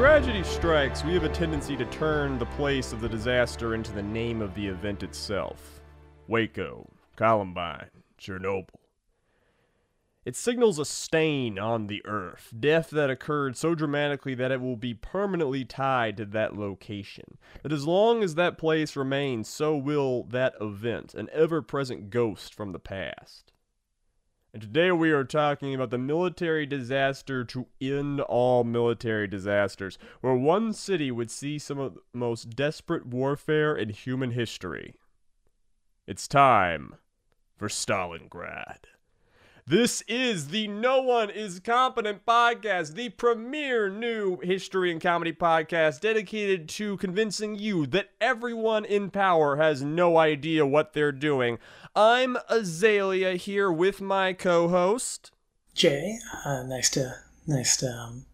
tragedy strikes, we have a tendency to turn the place of the disaster into the name of the event itself Waco, Columbine, Chernobyl. It signals a stain on the earth, death that occurred so dramatically that it will be permanently tied to that location. But as long as that place remains, so will that event, an ever present ghost from the past. And today we are talking about the military disaster to end all military disasters, where one city would see some of the most desperate warfare in human history. It's time for Stalingrad. This is the No One Is Competent podcast, the premier new history and comedy podcast dedicated to convincing you that everyone in power has no idea what they're doing. I'm Azalea here with my co-host Jay. Uh, nice to nice to. Um,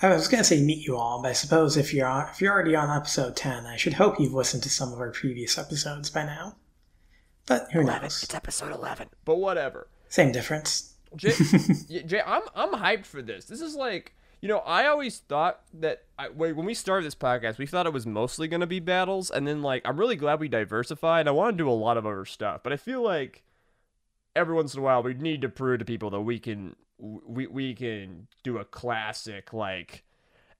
I was gonna say meet you all, but I suppose if you're on, if you're already on episode ten, I should hope you've listened to some of our previous episodes by now. But who 11. knows? It's episode 11. But whatever. Same difference. Jay, Jay, I'm I'm hyped for this. This is like, you know, I always thought that I, when we started this podcast, we thought it was mostly going to be battles, and then like I'm really glad we diversified. I want to do a lot of other stuff, but I feel like every once in a while we need to prove to people that we can we we can do a classic like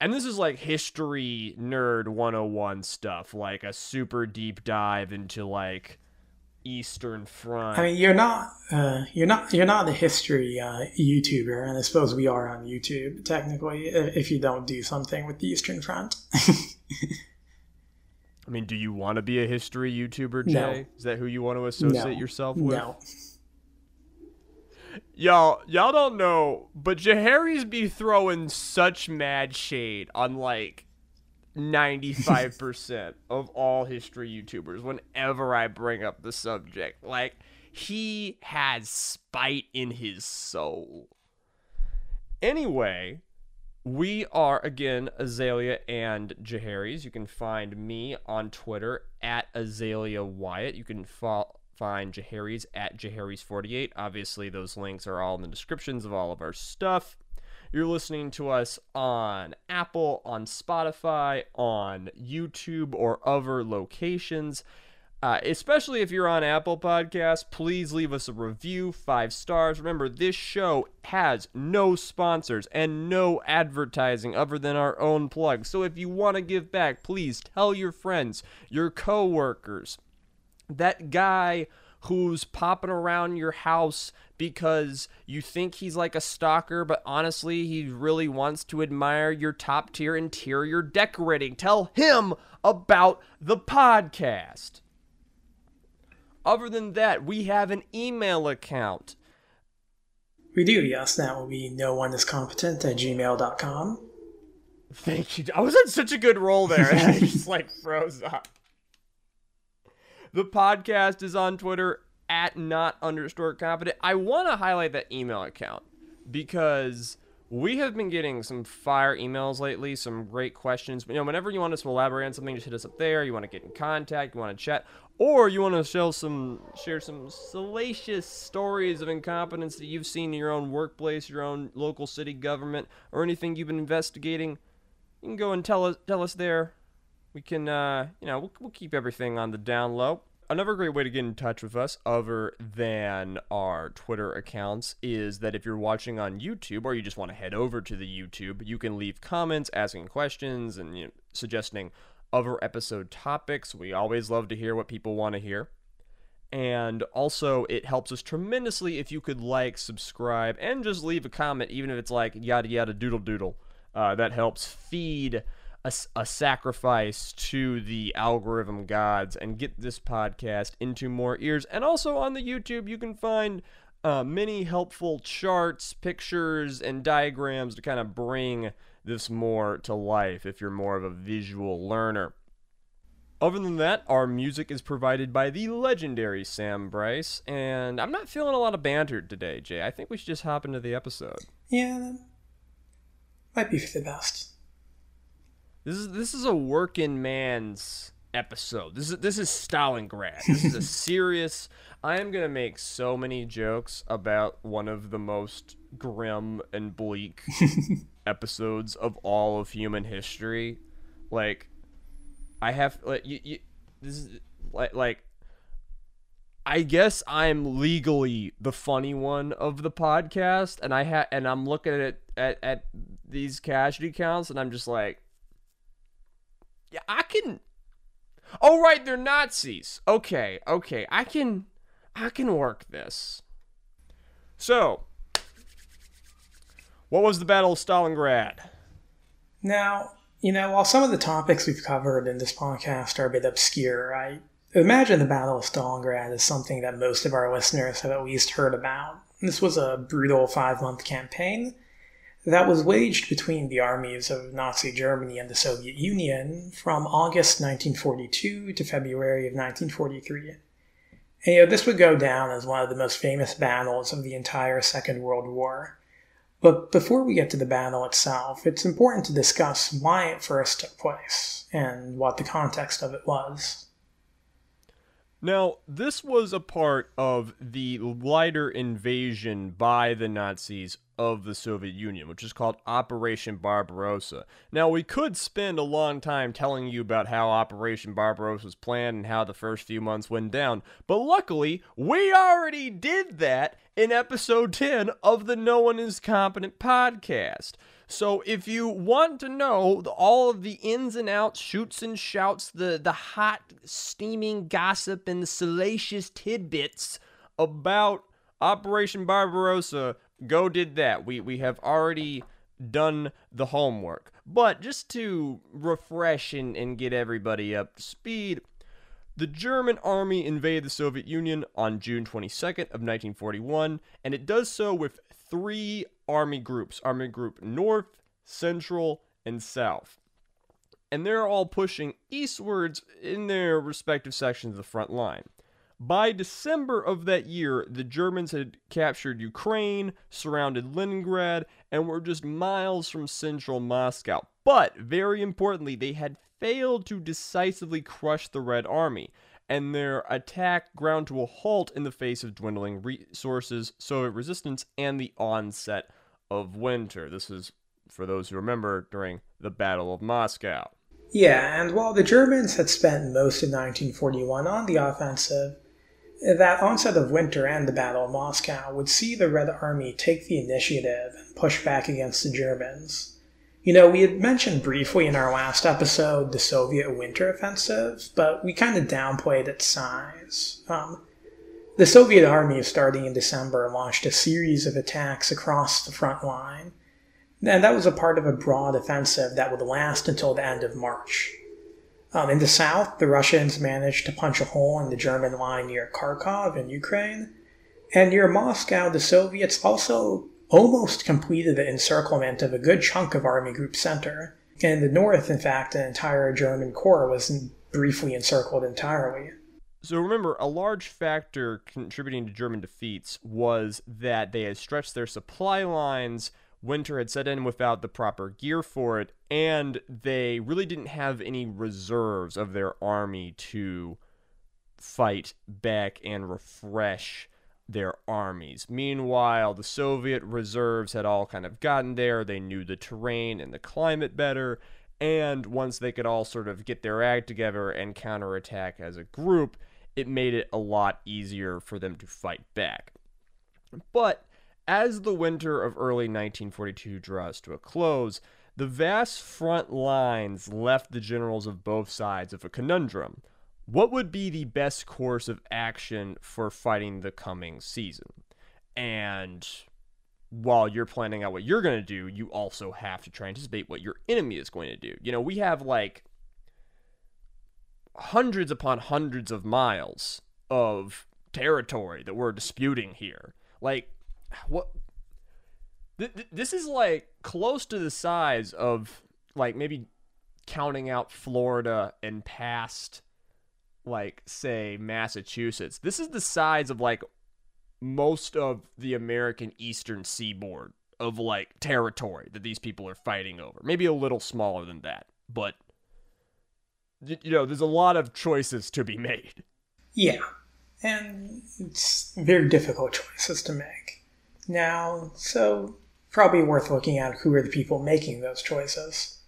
and this is like history nerd 101 stuff, like a super deep dive into like Eastern Front. I mean, you're not uh, you're not you're not a history uh, YouTuber, and I suppose we are on YouTube technically. If you don't do something with the Eastern Front, I mean, do you want to be a history YouTuber, Jay? No. Is that who you want to associate No. yourself with? no. Y'all, y'all don't know, but Jahari's be throwing such mad shade on like 95% of all history YouTubers whenever I bring up the subject. Like, he has spite in his soul. Anyway, we are again Azalea and Jaharis. You can find me on Twitter at Azalea Wyatt. You can find Jaharis at Jaharis48. Obviously, those links are all in the descriptions of all of our stuff. You're listening to us on Apple, on Spotify, on YouTube, or other locations. Uh, especially if you're on Apple Podcasts, please leave us a review, five stars. Remember, this show has no sponsors and no advertising other than our own plug. So if you want to give back, please tell your friends, your coworkers, that guy who's popping around your house because you think he's like a stalker, but honestly, he really wants to admire your top tier interior decorating. Tell him about the podcast. Other than that, we have an email account. We do, yes. That will be no one is competent at gmail.com. Thank you. I was on such a good roll there. I just like froze up. The podcast is on Twitter at not underscore competent. I want to highlight that email account because we have been getting some fire emails lately, some great questions. You know, whenever you want us to elaborate on something, just hit us up there. You want to get in contact, you want to chat, or you want to share some share some salacious stories of incompetence that you've seen in your own workplace, your own local city government, or anything you've been investigating you can go and tell us tell us there. We can, uh, you know, we'll, we'll keep everything on the down low. Another great way to get in touch with us, other than our Twitter accounts, is that if you're watching on YouTube or you just want to head over to the YouTube, you can leave comments, asking questions, and you know, suggesting other episode topics. We always love to hear what people want to hear. And also, it helps us tremendously if you could like, subscribe, and just leave a comment, even if it's like yada yada doodle doodle. Uh, that helps feed a, a sacrifice to the algorithm gods and get this podcast into more ears. And also on the YouTube, you can find uh, many helpful charts, pictures, and diagrams to kind of bring this more to life if you're more of a visual learner. Other than that, our music is provided by the legendary Sam Bryce, and I'm not feeling a lot of banter today, Jay. I think we should just hop into the episode. Yeah, that might be for the best. This is this is a working man's episode. This is this is Stalingrad. This is a serious. I am gonna make so many jokes about one of the most grim and bleak episodes of all of human history. Like, I have like you, you this is like like. I guess I'm legally the funny one of the podcast, and I ha- and I'm looking at at at these casualty counts, and I'm just like, yeah, I can. Oh right, they're Nazis. Okay, okay, I can, I can work this. So, what was the Battle of Stalingrad? Now, you know, while some of the topics we've covered in this podcast are a bit obscure, I imagine the Battle of Stalingrad is something that most of our listeners have at least heard about. This was a brutal five month campaign that was waged between the armies of Nazi Germany and the Soviet Union from August 1942 to February of 1943. And, you know, this would go down as one of the most famous battles of the entire Second World War. But before we get to the battle itself, it's important to discuss why it first took place and what the context of it was. Now, this was a part of the lighter invasion by the Nazis of the Soviet Union, which is called Operation Barbarossa. Now, we could spend a long time telling you about how Operation Barbarossa was planned and how the first few months went down, but luckily, we already did that in episode 10 of the No One Is Competent podcast. So if you want to know all of the ins and outs, shoots and shouts, the the hot steaming gossip and the salacious tidbits about Operation Barbarossa, go did that. We we have already done the homework. But just to refresh and, and get everybody up to speed, the German army invaded the Soviet Union on June 22nd of 1941, and it does so with three army groups Army Group North, Central, and South. And they're all pushing eastwards in their respective sections of the front line. By December of that year, the Germans had captured Ukraine, surrounded Leningrad, and were just miles from central Moscow. But, very importantly, they had failed to decisively crush the Red Army and their attack ground to a halt in the face of dwindling resources, Soviet resistance, and the onset of winter. This is, for those who remember, during the Battle of Moscow. Yeah, and while the Germans had spent most of 1941 on the offensive, that onset of winter and the Battle of Moscow would see the Red Army take the initiative and push back against the Germans. You know, we had mentioned briefly in our last episode the Soviet winter offensive, but we kind of downplayed its size. Um, the Soviet army, starting in December, launched a series of attacks across the front line, and that was a part of a broad offensive that would last until the end of March. Um, in the south, the Russians managed to punch a hole in the German line near Kharkov in Ukraine, and near Moscow, the Soviets also almost completed the encirclement of a good chunk of Army Group Center. And in the north, in fact, an entire German corps was briefly encircled entirely. So remember, a large factor contributing to German defeats was that they had stretched their supply lines. Winter had set in without the proper gear for it, and they really didn't have any reserves of their army to fight back and refresh their armies. Meanwhile, the Soviet reserves had all kind of gotten there. They knew the terrain and the climate better. And once they could all sort of get their act together and counterattack as a group, it made it a lot easier for them to fight back. But as the winter of early 1942 draws to a close, the vast front lines left the generals of both sides of a conundrum what would be the best course of action for fighting the coming season? And while you're planning out what you're going to do, you also have to try and anticipate what your enemy is going to do. You know, we have like hundreds upon hundreds of miles of territory that we're disputing here. Like, what? Th- th- this is like close to the size of like maybe counting out Florida and past like say Massachusetts. This is the size of like most of the American eastern seaboard of like territory that these people are fighting over. Maybe a little smaller than that, but you know, there's a lot of choices to be made. Yeah, and it's very difficult choices to make. Now, so probably worth looking at who are the people making those choices.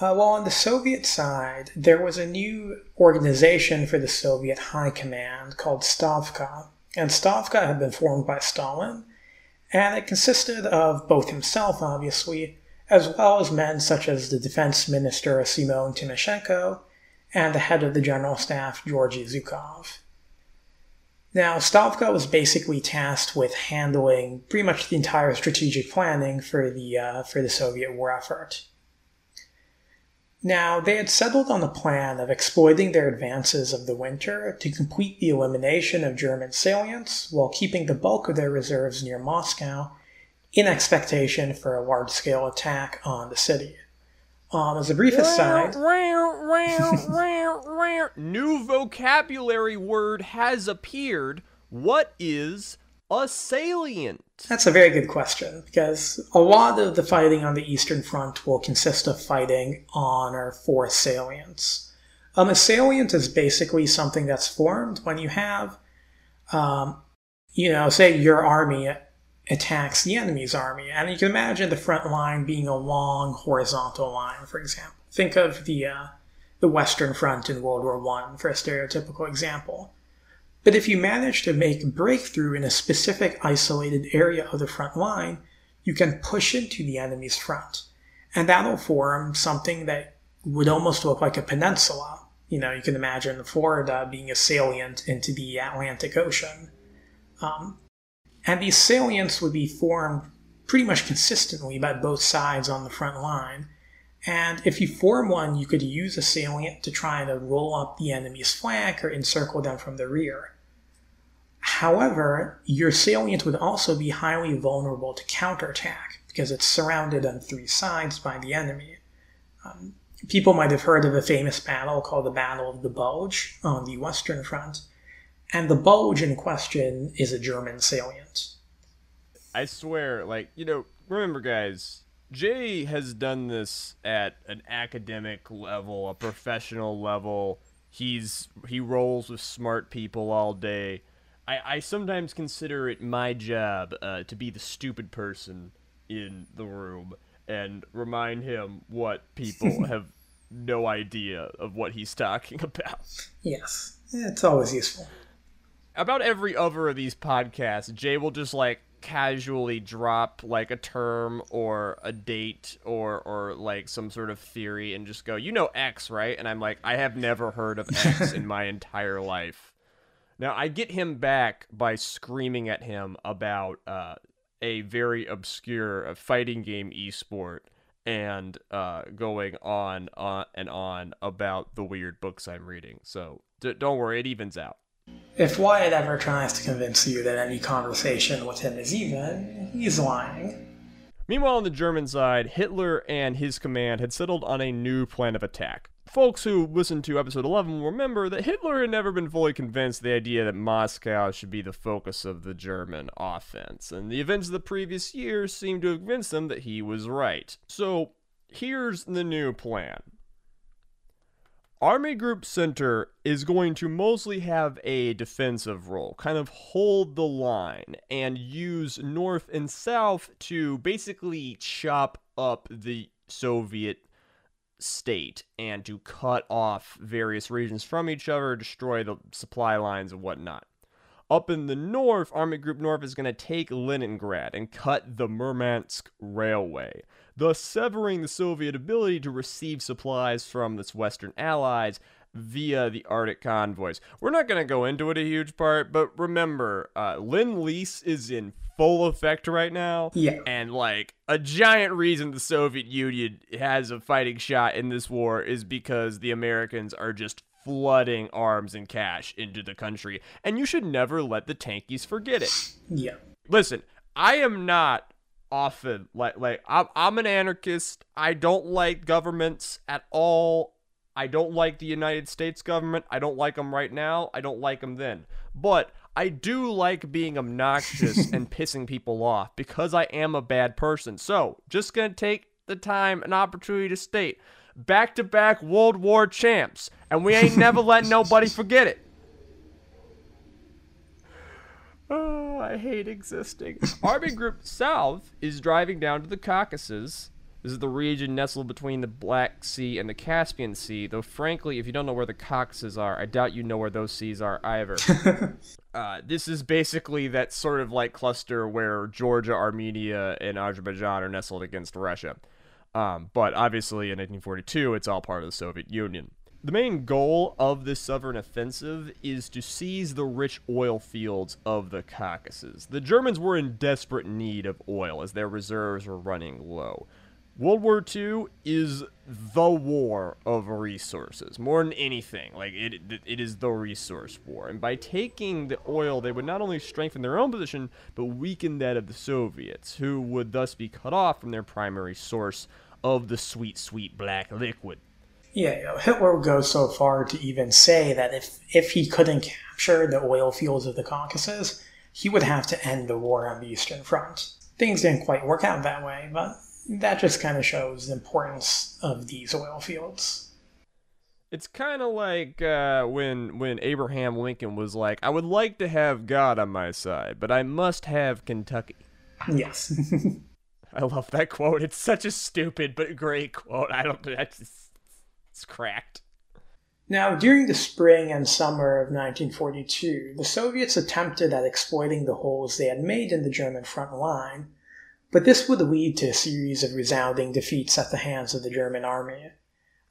Uh, well, on the Soviet side, there was a new organization for the Soviet High Command called Stavka, and Stavka had been formed by Stalin, and it consisted of both himself, obviously, as well as men such as the defense minister Semyon Timoshenko and the head of the general staff Georgy Zhukov. Now, Stavka was basically tasked with handling pretty much the entire strategic planning for the uh, for the Soviet war effort. Now, they had settled on a plan of exploiting their advances of the winter to complete the elimination of German salients while keeping the bulk of their reserves near Moscow in expectation for a large scale attack on the city. Um, as a brief aside, new vocabulary word has appeared. What is a salient? That's a very good question because a lot of the fighting on the Eastern Front will consist of fighting on or for salients. Um, a salient is basically something that's formed when you have, um, you know, say your army attacks the enemy's army, and you can imagine the front line being a long horizontal line, for example. Think of the uh, the Western Front in World War One for a stereotypical example. But if you manage to make breakthrough in a specific isolated area of the front line, you can push into the enemy's front. And that'll form something that would almost look like a peninsula. You know, you can imagine Florida being a salient into the Atlantic Ocean. Um, and these salients would be formed pretty much consistently by both sides on the front line. And if you form one, you could use a salient to try to roll up the enemy's flank or encircle them from the rear. However, your salient would also be highly vulnerable to counterattack because it's surrounded on three sides by the enemy. Um, people might have heard of a famous battle called the Battle of the Bulge on the Western Front, and the Bulge in question is a German salient. I swear, like, you know, remember, guys, Jay has done this at an academic level, a professional level. He's he rolls with smart people all day I, I sometimes consider it my job uh, to be the stupid person in the room and remind him what people have no idea of what he's talking about. Yes, it's always useful. About every other of these podcasts, Jay will just like casually drop like a term or a date or or like some sort of theory and just go, "You know X, right?" And I'm like, "I have never heard of X in my entire life." Now I get him back by screaming at him about uh, a very obscure uh, fighting game esport and uh, going on, on and on about the weird books I'm reading. So d- don't worry, it evens out. If Wyatt ever tries to convince you that any conversation with him is even, he's lying. Meanwhile, on the German side, Hitler and his command had settled on a new plan of attack folks who listened to episode 11 will remember that Hitler had never been fully convinced the idea that Moscow should be the focus of the German offense, and the events of the previous year seemed to have convinced him that he was right. So, here's the new plan. Army Group Center is going to mostly have a defensive role, kind of hold the line, and use North and South to basically chop up the Soviet state and to cut off various regions from each other, destroy the supply lines and whatnot. Up in the north, Army Group North is going to take Leningrad and cut the Murmansk Railway, thus severing the Soviet ability to receive supplies from its Western allies via the Arctic convoys. We're not going to go into it a huge part, but remember, uh, Lend Lease is in full effect right now. Yeah. And like a giant reason the Soviet Union has a fighting shot in this war is because the Americans are just flooding arms and cash into the country. And you should never let the tankies forget it. Yeah. Listen, I am not often like like I'm, I'm an anarchist. I don't like governments at all. I don't like the United States government. I don't like them right now. I don't like them then. But I do like being obnoxious and pissing people off because I am a bad person. So, just going to take the time and opportunity to state back to back World War champs, and we ain't never let nobody forget it. Oh, I hate existing. Army Group South is driving down to the Caucasus. This is the region nestled between the Black Sea and the Caspian Sea. Though, frankly, if you don't know where the Caucasus are, I doubt you know where those seas are either. uh, this is basically that sort of like cluster where Georgia, Armenia, and Azerbaijan are nestled against Russia. Um, but obviously, in 1942, it's all part of the Soviet Union. The main goal of this southern offensive is to seize the rich oil fields of the Caucasus. The Germans were in desperate need of oil as their reserves were running low. World War II is the war of resources more than anything. Like it, it is the resource war, and by taking the oil, they would not only strengthen their own position but weaken that of the Soviets, who would thus be cut off from their primary source of the sweet, sweet black liquid. Yeah, Hitler would go so far to even say that if, if he couldn't capture the oil fields of the Caucasus, he would have to end the war on the Eastern Front. Things didn't quite work out that way, but that just kind of shows the importance of these oil fields. It's kind of like uh, when when Abraham Lincoln was like, "I would like to have God on my side, but I must have Kentucky." Yes. I love that quote. It's such a stupid but great quote. I don't. That's it's cracked. Now, during the spring and summer of 1942, the Soviets attempted at exploiting the holes they had made in the German front line, but this would lead to a series of resounding defeats at the hands of the German army.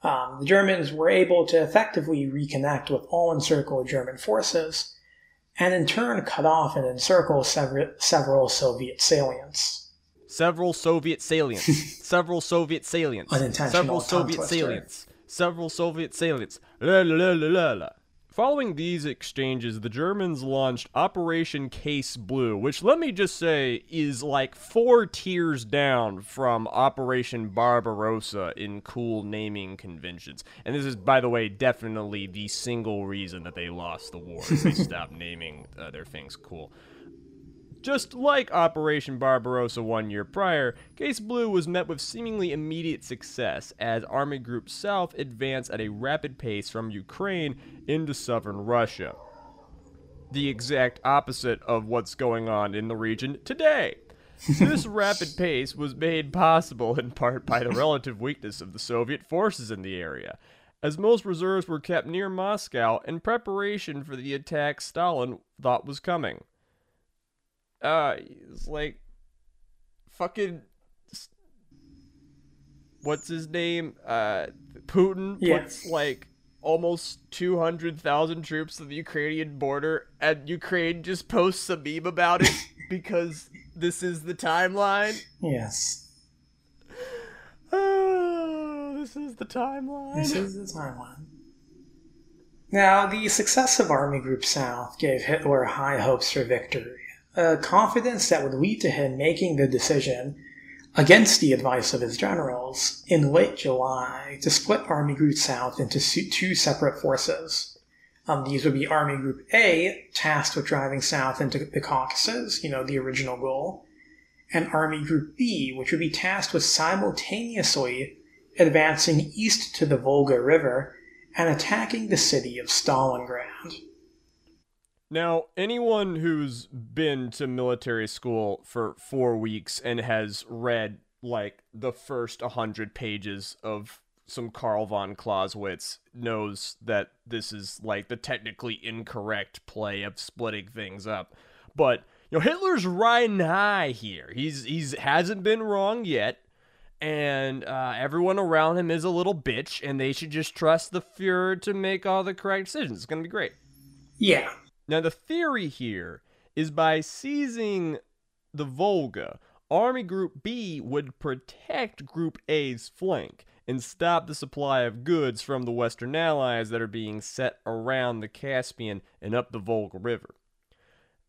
Um, the Germans were able to effectively reconnect with all encircled German forces, and in turn cut off and encircle several, several Soviet salients. Several Soviet salients. several Soviet salients. Unintentional several Soviet twister. salients several Soviet salients. La, la, la, la, la. Following these exchanges, the Germans launched Operation Case Blue, which let me just say is like four tiers down from Operation Barbarossa in cool naming conventions. And this is, by the way, definitely the single reason that they lost the war. they stopped naming uh, their things cool. Just like Operation Barbarossa one year prior, Case Blue was met with seemingly immediate success as Army Group South advanced at a rapid pace from Ukraine into southern Russia. The exact opposite of what's going on in the region today. this rapid pace was made possible in part by the relative weakness of the Soviet forces in the area, as most reserves were kept near Moscow in preparation for the attack Stalin thought was coming uh it's like fucking what's his name? Uh putin puts like almost 200,000 troops to the Ukrainian border and Ukraine just posts a meme about it because this is the timeline. Yes. oh, this is the timeline. This is the timeline. Now, the success of Army Group South gave Hitler high hopes for victory, a confidence that would lead to him making the decision, against the advice of his generals, in late July to split Army Group South into two separate forces. Um, these would be Army Group A, tasked with driving south into the Caucasus, you know, the original goal, and Army Group B, which would be tasked with simultaneously advancing east to the Volga River and attacking the city of Stalingrad. Now, anyone who's been to military school for four weeks and has read like the first 100 pages of some Karl von Clausewitz knows that this is like the technically incorrect play of splitting things up. But, you know, Hitler's riding high here. He's he's hasn't been wrong yet. And uh, everyone around him is a little bitch, and they should just trust the Fuhrer to make all the correct decisions. It's going to be great. Yeah, Now, the theory here is by seizing the Volga, Army Group B would protect Group A's flank and stop the supply of goods from the Western Allies that are being set around the Caspian and up the Volga River.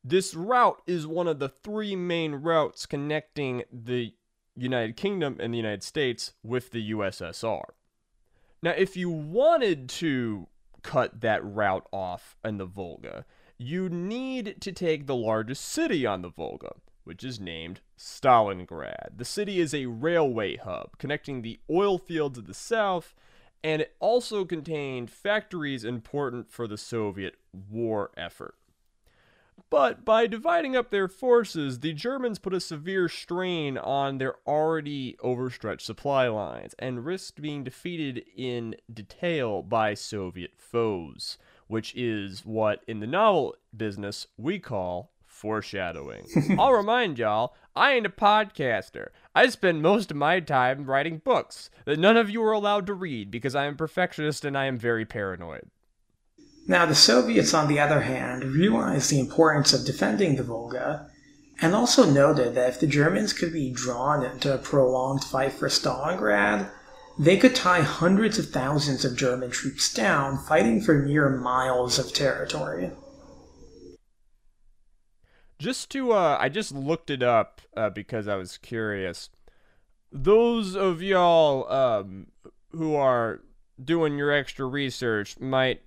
This route is one of the three main routes connecting the United Kingdom and the United States with the USSR. Now, if you wanted to cut that route off in the Volga, you need to take the largest city on the Volga, which is named Stalingrad. The city is a railway hub connecting the oil fields of the south and it also contained factories important for the Soviet war effort. But by dividing up their forces, the Germans put a severe strain on their already overstretched supply lines and risked being defeated in detail by Soviet foes, which is what in the novel business we call foreshadowing. I'll remind y'all, I ain't a podcaster. I spend most of my time writing books that none of you are allowed to read because I am a perfectionist and I am very paranoid. Now, the Soviets, on the other hand, realized the importance of defending the Volga and also noted that if the Germans could be drawn into a prolonged fight for Stalingrad, they could tie hundreds of thousands of German troops down, fighting for mere miles of territory. Just to, uh, I just looked it up uh, because I was curious. Those of y'all um, who are doing your extra research might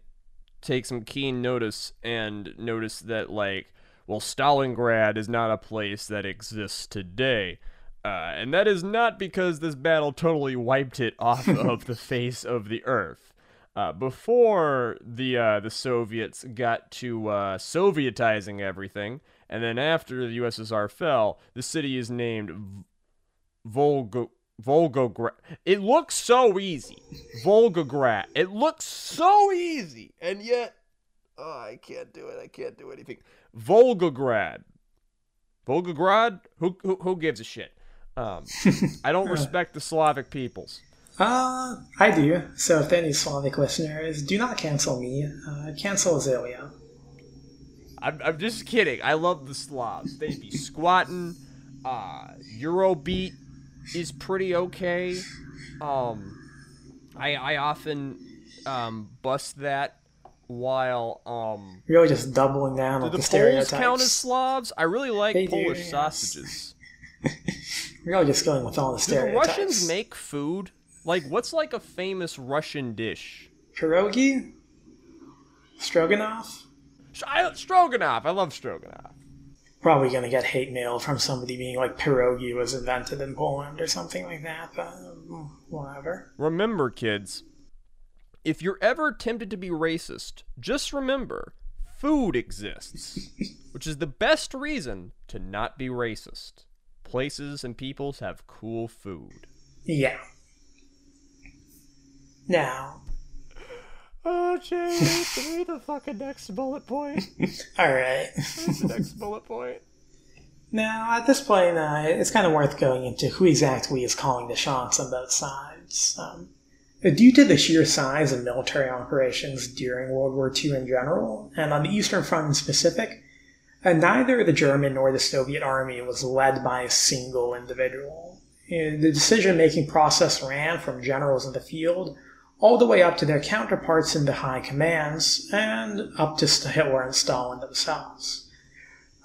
take some keen notice and notice that, like, well, Stalingrad is not a place that exists today. Uh, and that is not because this battle totally wiped it off of the face of the earth. Uh, before the uh, the Soviets got to uh, Sovietizing everything, and then after the USSR fell, the city is named Volga Volgograd. It looks so easy. Volgograd. It looks so easy, and yet oh, I can't do it. I can't do anything. Volgograd. Volgograd. Who who, who gives a shit? Um, I don't respect the Slavic peoples. Uh, I do. So if any Slavic listeners, do not cancel me. Uh, cancel Azalea. I'm, I'm just kidding. I love the Slavs. They be squatting. Uh, Eurobeat is pretty okay. Um, I I often um bust that while um. Really just doubling down Do on the the Poles stereotypes. count as Slavs? I really like They do, Polish yes. sausages. Really just going with all the Do the stereotypes. Russians make food? Like, what's like a famous Russian dish? pierogi, stroganoff. I, stroganoff. I love stroganoff. Probably gonna get hate mail from somebody being like pierogi was invented in Poland or something like that. But um, whatever. Remember, kids, if you're ever tempted to be racist, just remember food exists, which is the best reason to not be racist. Places and peoples have cool food. Yeah. Now, Oh, Jay, read the fucking next bullet point. all right. The next bullet point? Now, at this point, uh, it's kind of worth going into who exactly is calling the shots on both sides. Um, due to the sheer size of military operations during World War II in general, and on the Eastern Front in specific, uh, neither the German nor the Soviet army was led by a single individual. Uh, The decision making process ran from generals in the field all the way up to their counterparts in the high commands, and up to Hitler and Stalin themselves.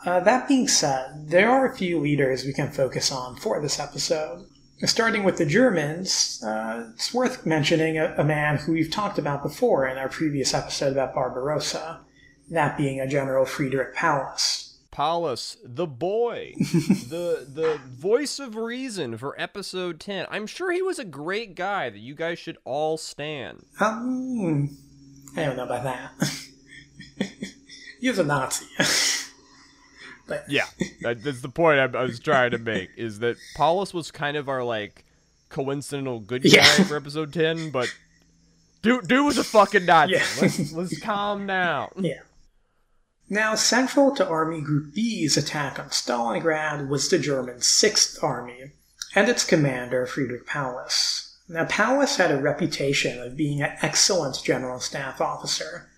Uh, that being said, there are a few leaders we can focus on for this episode. Starting with the Germans, uh, it's worth mentioning a, a man who we've talked about before in our previous episode about Barbarossa, that being a General Friedrich Paulus. Paulus, the boy, the the voice of reason for episode 10. I'm sure he was a great guy that you guys should all stand. Um, I don't know about that. he was a Nazi. but Yeah, that, that's the point I, I was trying to make is that Paulus was kind of our like coincidental good guy Yeah. for episode 10, but dude dude was a fucking Nazi. Yeah. Let's let's calm down. Yeah. Now, central to Army Group B's attack on Stalingrad was the German Sixth Army and its commander, Friedrich Paulus. Now, Paulus had a reputation of being an excellent general staff officer,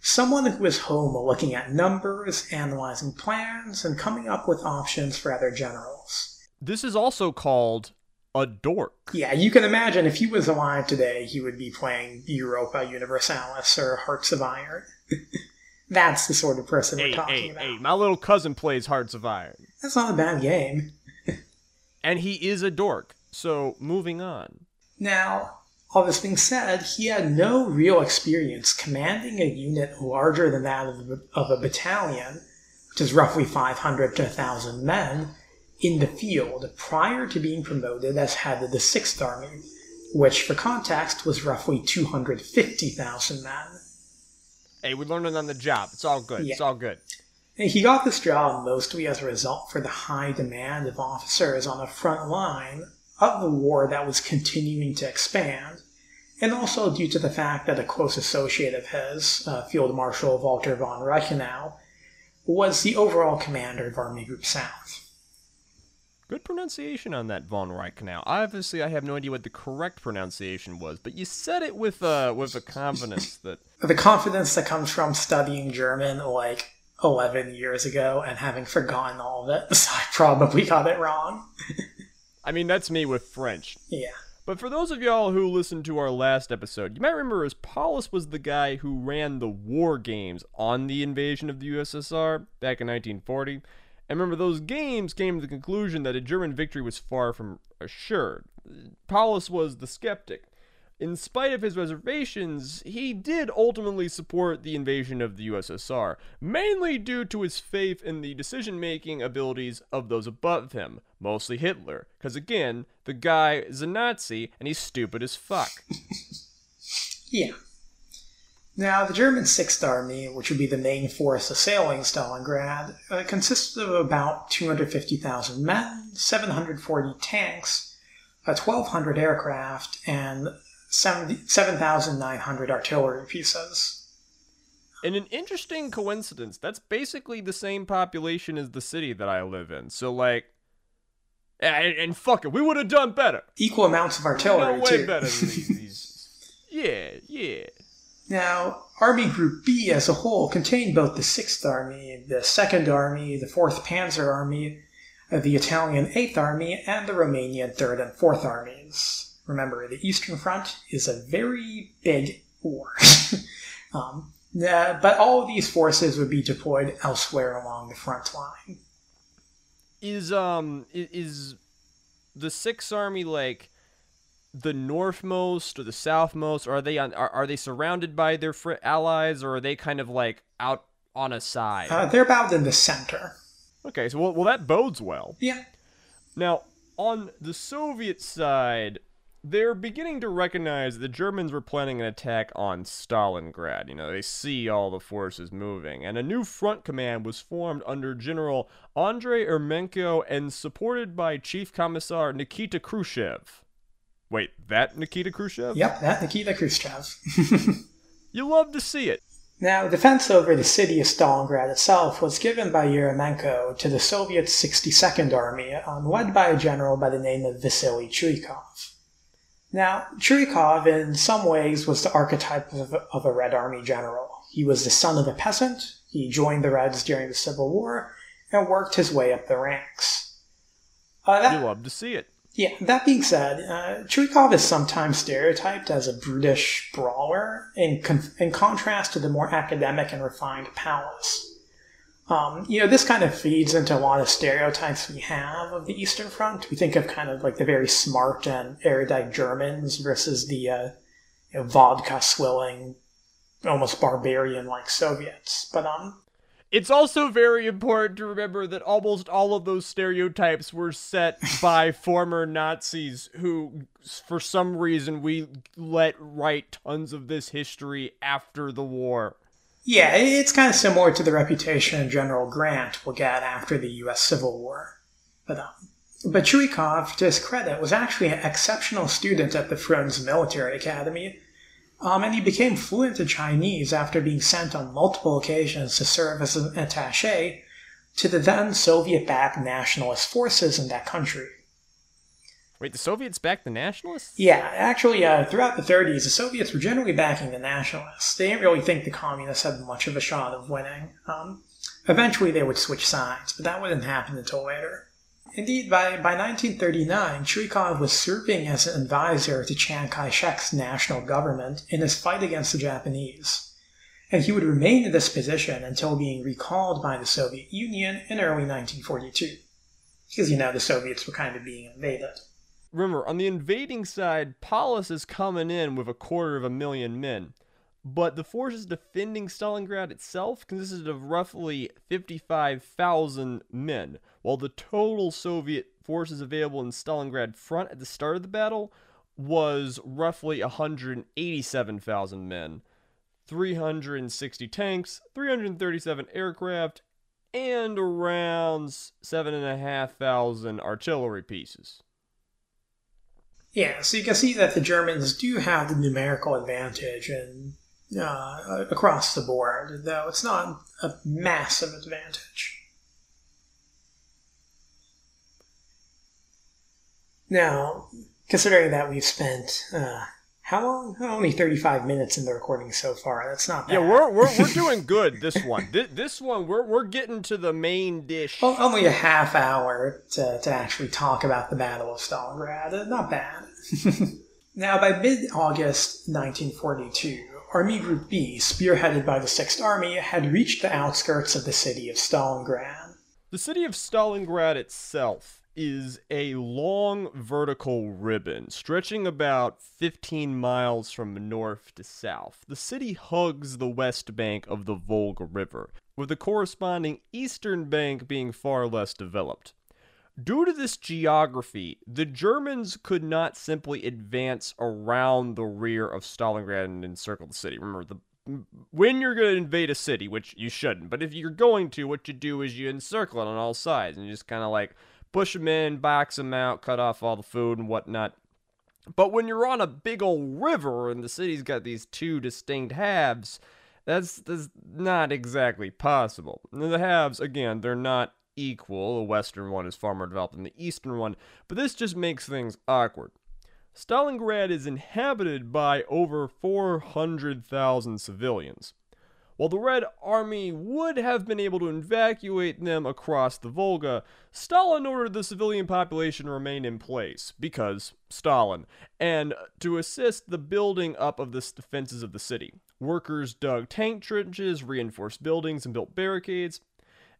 someone who was home looking at numbers, analyzing plans, and coming up with options for other generals. This is also called a dork. Yeah, you can imagine if he was alive today, he would be playing Europa Universalis or Hearts of Iron. That's the sort of person we're talking hey, about. hey, my little cousin plays Hearts of Iron. That's not a bad game. And he is a dork. So, moving on. Now, all this being said, he had no real experience commanding a unit larger than that of a, of a battalion, which is roughly 500 to 1,000 men, in the field prior to being promoted as head of the 6th Army, which for context was roughly 250,000 men. Hey, we learned it on the job. It's all good. Yeah. It's all good. He got this job mostly as a result for the high demand of officers on the front line of the war that was continuing to expand, and also due to the fact that a close associate of his, uh, Field Marshal Walter von Reichenau, was the overall commander of Army Group South. Good pronunciation on that von Reichenau. Obviously, I have no idea what the correct pronunciation was, but you said it with uh, with a confidence that The confidence that comes from studying German like 11 years ago and having forgotten all of it, so I probably got it wrong. I mean, that's me with French. Yeah. But for those of y'all who listened to our last episode, you might remember as Paulus was the guy who ran the war games on the invasion of the USSR back in 1940. And remember, those games came to the conclusion that a German victory was far from assured. Paulus was the skeptic. In spite of his reservations, he did ultimately support the invasion of the USSR, mainly due to his faith in the decision making abilities of those above him, mostly Hitler. Because again, the guy is a Nazi and he's stupid as fuck. Yeah. Now, the German Sixth Army, which would be the main force assailing Stalingrad, uh, consisted of about 250,000 men, 740 tanks, uh, 1,200 aircraft, and 70 7,900 artillery pieces. In an interesting coincidence, that's basically the same population as the city that I live in. So, like, and, and fuck it, we would have done better. Equal amounts of No artillery, way too. better than these. these. Yeah, yeah. Now, Army Group B as a whole contained both the 6th Army, the 2nd Army, the 4th Panzer Army, uh, the Italian 8th Army, and the Romanian 3rd and 4th Armies. Remember, the Eastern Front is a very big war. um, but all of these forces would be deployed elsewhere along the front line. Is um is the Sixth Army like the northmost or the southmost? Or are they on? Are, are they surrounded by their fr- allies, or are they kind of like out on a side? Uh, they're about in the center. okay, so well, well that bodes well. Yeah. Now, on the Soviet side, they're beginning to recognize the Germans were planning an attack on Stalingrad. You know, they see all the forces moving, and a new front command was formed under General Andrei Yeremenko and supported by Chief Commissar Nikita Khrushchev. Wait, that Nikita Khrushchev? Yep, that Nikita Khrushchev. You love to see it. Now, defense over the city of Stalingrad itself was given by Yeremenko to the Soviet 62nd Army, um, led by a general by the name of Vasily Chuikov. Now, Chuikov, in some ways, was the archetype of, of a Red Army general. He was the son of a peasant, he joined the Reds during the Civil War, and worked his way up the ranks. Uh, that, You love to see it. Yeah, that being said, uh, Chuikov is sometimes stereotyped as a brutish brawler in, con- in contrast to the more academic and refined Paulus. Um, you know, this kind of feeds into a lot of stereotypes we have of the Eastern Front. We think of kind of like the very smart and erudite Germans versus the uh, you know, vodka swilling, almost barbarian like Soviets. But um, It's also very important to remember that almost all of those stereotypes were set by former Nazis who, for some reason, we let write tons of this history after the war. Yeah, it's kind of similar to the reputation General Grant will get after the U.S. Civil War. But, um, but Chuikov, to his credit, was actually an exceptional student at the Frunze Military Academy, um, and he became fluent in Chinese after being sent on multiple occasions to serve as an attaché to the then Soviet-backed nationalist forces in that country. Wait, the Soviets backed the nationalists? Yeah, actually, uh, throughout the 30s, the Soviets were generally backing the nationalists. They didn't really think the communists had much of a shot of winning. Um, eventually, they would switch sides, but that wouldn't happen until later. Indeed, by, by 1939, Chuikov was serving as an advisor to Chiang Kai shek's national government in his fight against the Japanese. And he would remain in this position until being recalled by the Soviet Union in early 1942. Because, you know, the Soviets were kind of being invaded. Remember, on the invading side, Paulus is coming in with a quarter of a million men. But the forces defending Stalingrad itself consisted of roughly 55,000 men, while the total Soviet forces available in Stalingrad front at the start of the battle was roughly 187,000 men, 360 tanks, 337 aircraft, and around 7,500 artillery pieces. Yeah, so you can see that the Germans do have the numerical advantage and uh, across the board, though it's not a massive advantage. Now, considering that we've spent uh, how long? Only thirty-five minutes in the recording so far. That's not bad. Yeah, we're we're, we're doing good. This one, this, this one, we're we're getting to the main dish. Well, only a half hour to, to actually talk about the Battle of Stalingrad. Not bad. now, by mid-August 1942, Army Group B, spearheaded by the Sixth Army, had reached the outskirts of the city of Stalingrad. The city of Stalingrad itself is a long vertical ribbon stretching about 15 miles from north to south. The city hugs the west bank of the Volga River, with the corresponding eastern bank being far less developed. Due to this geography, the Germans could not simply advance around the rear of Stalingrad and encircle the city. Remember, the when you're going to invade a city, which you shouldn't, but if you're going to, what you do is you encircle it on all sides and you just kind of like push them in, box them out, cut off all the food and whatnot. But when you're on a big old river and the city's got these two distinct halves, that's, that's not exactly possible. The halves, again, they're not equal. The western one is far more developed than the eastern one, but this just makes things awkward. Stalingrad is inhabited by over 400,000 civilians. While the Red Army would have been able to evacuate them across the Volga, Stalin ordered the civilian population to remain in place, because Stalin, and to assist the building up of the defenses of the city. Workers dug tank trenches, reinforced buildings, and built barricades.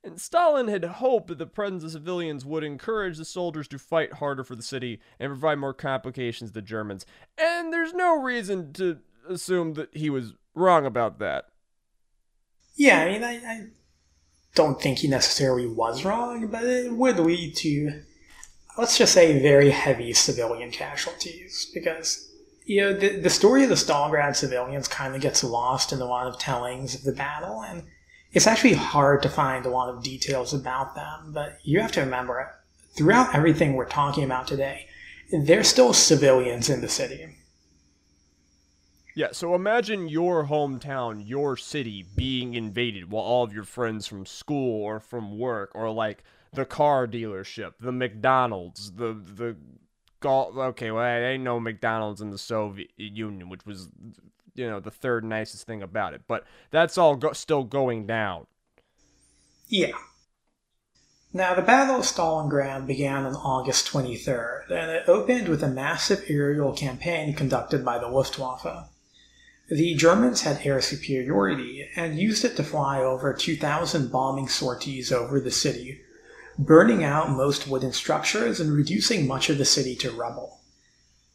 And Stalin had hoped that the presence of civilians would encourage the soldiers to fight harder for the city and provide more complications to the Germans. And there's no reason to assume that he was wrong about that. Yeah, I mean, I, I don't think he necessarily was wrong, but it would lead to, let's just say, very heavy civilian casualties because you know the, the story of the Stalingrad civilians kind of gets lost in a lot of tellings of the battle, and it's actually hard to find a lot of details about them. But you have to remember, throughout everything we're talking about today, there's still civilians in the city. Yeah, so imagine your hometown, your city being invaded while all of your friends from school or from work or like the car dealership, the McDonald's, the the golf. Okay, well, I ain't no McDonald's in the Soviet Union, which was you know the third nicest thing about it, but that's all go- still going down. Yeah. Now, the Battle of Stalingrad began on August 23rd, and it opened with a massive aerial campaign conducted by the Luftwaffe. The Germans had air superiority and used it to fly over 2,000 bombing sorties over the city, burning out most wooden structures and reducing much of the city to rubble.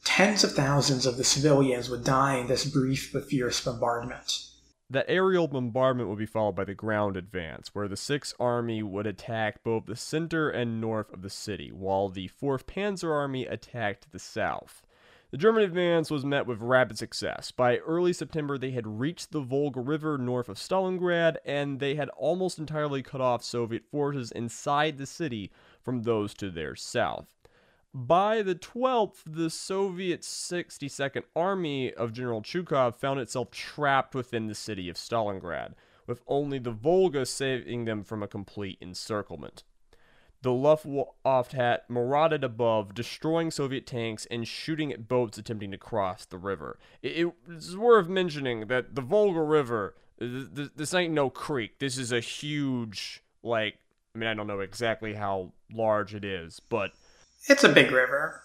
Tens of thousands of the civilians would die in this brief but fierce bombardment. That aerial bombardment would be followed by the ground advance, where the Sixth Army would attack both the center and north of the city, while the Fourth Panzer Army attacked the south. The German advance was met with rapid success. By early September, they had reached the Volga River north of Stalingrad, and they had almost entirely cut off Soviet forces inside the city from those to their south. By the 12th, the Soviet 62nd Army of General Chuikov found itself trapped within the city of Stalingrad, with only the Volga saving them from a complete encirclement. The Luftwaffe had marauded above, destroying Soviet tanks and shooting at boats attempting to cross the river. It, it's worth mentioning that the Volga River, this, this ain't no creek. This is a huge, like, I mean, I don't know exactly how large it is, but it's a big river.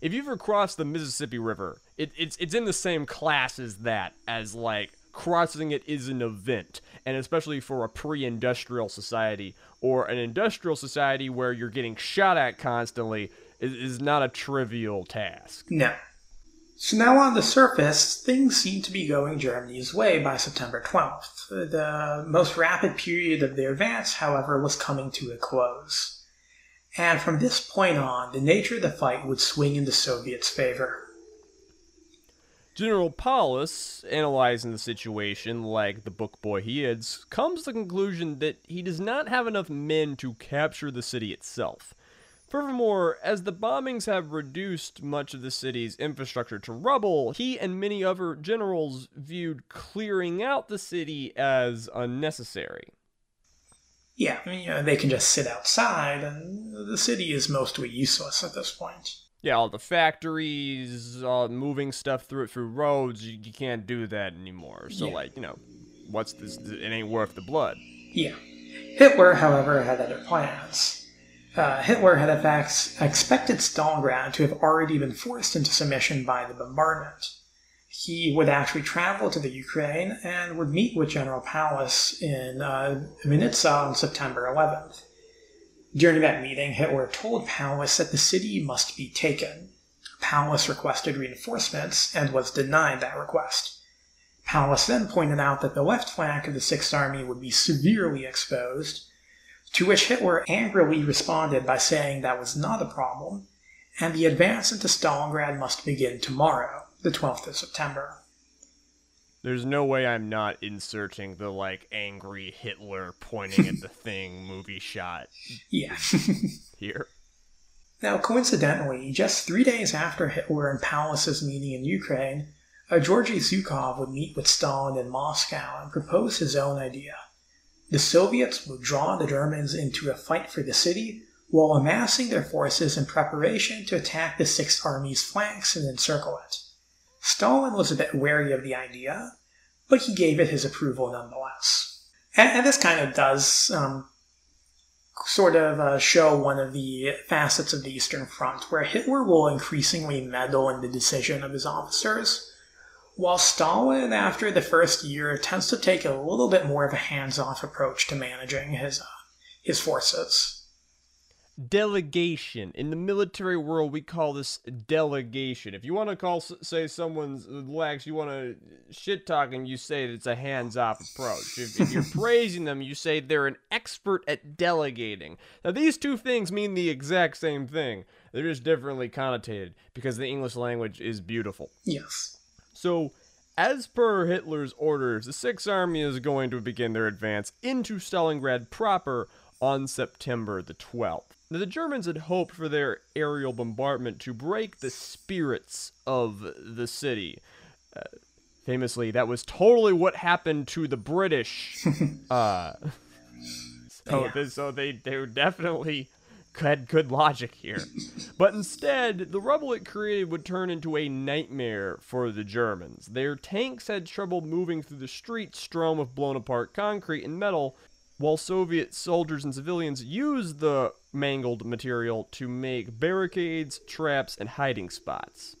If you've ever crossed the Mississippi River, it, it's it's in the same class as that, as like crossing it is an event, and especially for a pre-industrial society or an industrial society where you're getting shot at constantly is, is not a trivial task. No. So now on the surface, things seem to be going Germany's way by September 12th. The most rapid period of their advance, however, was coming to a close. And from this point on, the nature of the fight would swing in the Soviets' favor. General Paulus, analyzing the situation like the book boy he is, comes to the conclusion that he does not have enough men to capture the city itself. Furthermore, as the bombings have reduced much of the city's infrastructure to rubble, he and many other generals viewed clearing out the city as unnecessary. Yeah, I mean, you know, they can just sit outside, and the city is mostly useless at this point yeah, all the factories, uh, moving stuff through it through roads, you, you can't do that anymore. So, yeah. like, you know, what's this? It ain't worth the blood. Yeah. Hitler, however, had other plans. Uh, Hitler had, in fact, expected Stalingrad to have already been forced into submission by the bombardment. He would actually travel to the Ukraine and would meet with General Paulus in uh, on September 11th. During that meeting, Hitler told Paulus that the city must be taken. Paulus requested reinforcements and was denied that request. Paulus then pointed out that the left flank of the Sixth Army would be severely exposed, to which Hitler angrily responded by saying that was not a problem, and the advance into Stalingrad must begin tomorrow, the 12th of September. There's no way I'm not inserting the like angry Hitler pointing at the thing movie shot. Yeah. here. Now, coincidentally, just three days after Hitler and Paulus's meeting in Ukraine, uh, Georgy Zhukov would meet with Stalin in Moscow and propose his own idea. The Soviets would draw the Germans into a fight for the city while amassing their forces in preparation to attack the Sixth Army's flanks and encircle it. Stalin was a bit wary of the idea, but he gave it his approval nonetheless. And, and this kind of does um, sort of uh, show one of the facets of the Eastern Front, where Hitler will increasingly meddle in the decision of his officers, while Stalin, after the first year, tends to take a little bit more of a hands-off approach to managing his uh, his forces delegation. In the military world we call this delegation. If you want to call say someone's lax you want to shit talking you say it's a hands-off approach. If, if, you're praising them you say they're an expert at delegating. Now these two things mean the exact same thing. They're just differently connotated because the english language is beautiful. Yes. So as per Hitler's orders, the Sixth Army is going to begin their advance into Stalingrad proper on September the 12th. Now, the Germans had hoped for their aerial bombardment to break the spirits of the city. Uh, famously, that was totally what happened to the British. uh, so, yeah. they, so they, they definitely had good logic here. but instead, the rubble it created would turn into a nightmare for the Germans. Their tanks had trouble moving through the streets strewn with blown apart concrete and metal, while Soviet soldiers and civilians used the mangled material to make barricades, traps, and hiding spots.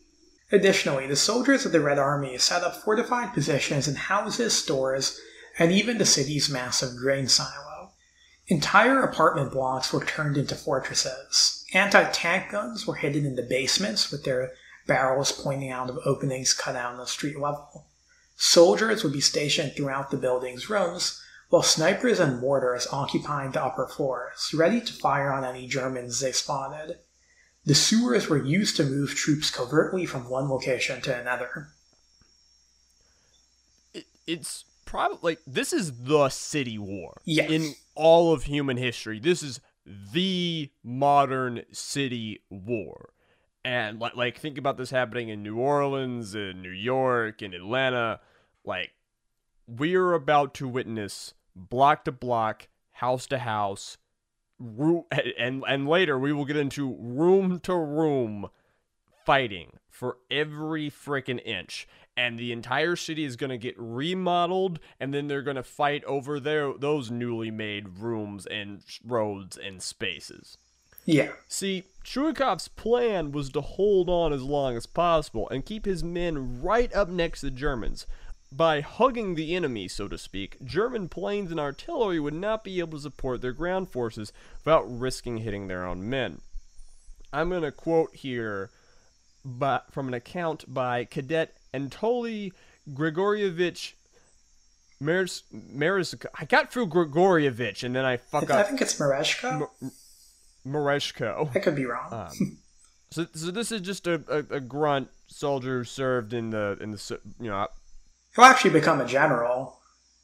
Additionally, the soldiers of the Red Army set up fortified positions in houses, stores, and even the city's massive grain silo. Entire apartment blocks were turned into fortresses. Anti tank guns were hidden in the basements with their barrels pointing out of openings cut out on the street level. Soldiers would be stationed throughout the building's rooms, while snipers and mortars occupied the upper floors, ready to fire on any Germans they spotted. The sewers were used to move troops covertly from one location to another. It's probably like this is the city war. Yes. In all of human history, this is the modern city war. And like, like think about this happening in New Orleans, in New York, in Atlanta. Like we are about to witness block to block, house to house, room, and and later we will get into room to room fighting for every freaking inch and the entire city is going to get remodeled and then they're going to fight over their those newly made rooms and roads and spaces. Yeah. See, Zhukov's plan was to hold on as long as possible and keep his men right up next to the Germans, by hugging the enemy, so to speak, German planes and artillery would not be able to support their ground forces without risking hitting their own men. I'm going to quote here by, from an account by Cadet Anatoly Grigorievich Maris, Maris, I got through Grigorievich and then I fuck I up. I think it's Mareshko. M- Mareshko. I could be wrong. Um, So, so this is just a, a, a grunt soldier who served in the in the you know He'll actually become a general.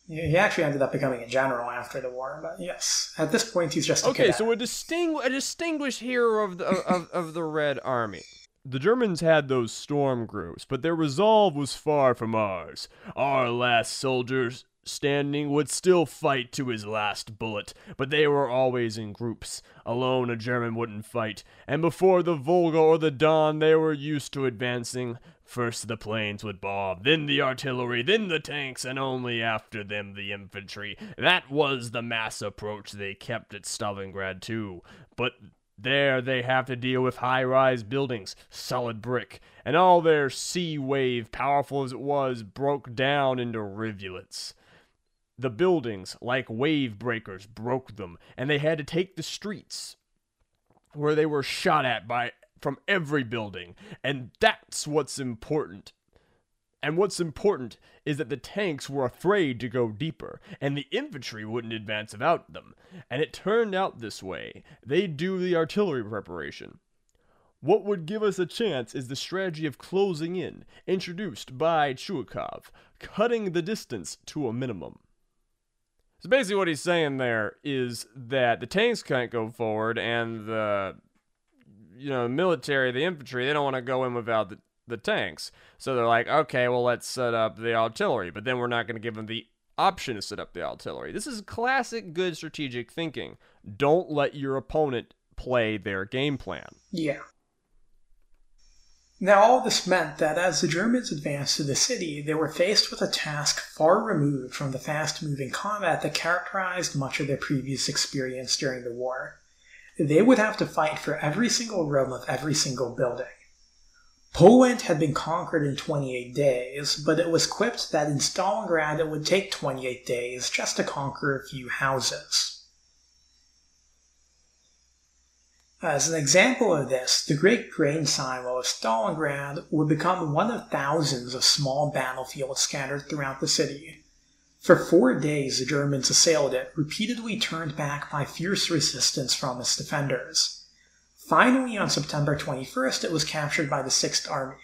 He he actually ended up becoming a general after the war, but yes, at this point he's just a Okay, cadet. so a distingu- a distinguished hero of the of, of the Red Army. The Germans had those storm groups, but their resolve was far from ours. Our last soldiers standing would still fight to his last bullet, but they were always in groups. Alone, a German wouldn't fight, and before the Volga or the Don, they were used to advancing. First the planes would bomb, then the artillery, then the tanks, and only after them the infantry. That was the mass approach they kept at Stalingrad, too. But there they have to deal with high rise buildings, solid brick, and all their sea wave, powerful as it was, broke down into rivulets. The buildings, like wave breakers, broke them, and they had to take the streets where they were shot at by from every building. And that's what's important. And what's important is that the tanks were afraid to go deeper, and the infantry wouldn't advance without them. And it turned out this way. They do the artillery preparation. What would give us a chance is the strategy of closing in, introduced by Chuikov, cutting the distance to a minimum. So basically, what he's saying there is that the tanks can't go forward, and the you know military, the infantry, they don't want to go in without the, the tanks. So they're like, okay, well let's set up the artillery, but then we're not going to give them the option to set up the artillery. This is classic good strategic thinking. Don't let your opponent play their game plan. Yeah. Now, all this meant that as the Germans advanced to the city, they were faced with a task far removed from the fast moving combat that characterized much of their previous experience during the war. They would have to fight for every single room of every single building. Poland had been conquered in 28 days, but it was quipped that in Stalingrad it would take 28 days just to conquer a few houses. As an example of this, the Great Grain Silo of Stalingrad would become one of thousands of small battlefields scattered throughout the city. For four days, the Germans assailed it, repeatedly turned back by fierce resistance from its defenders. Finally, on September 21st, it was captured by the Sixth Army.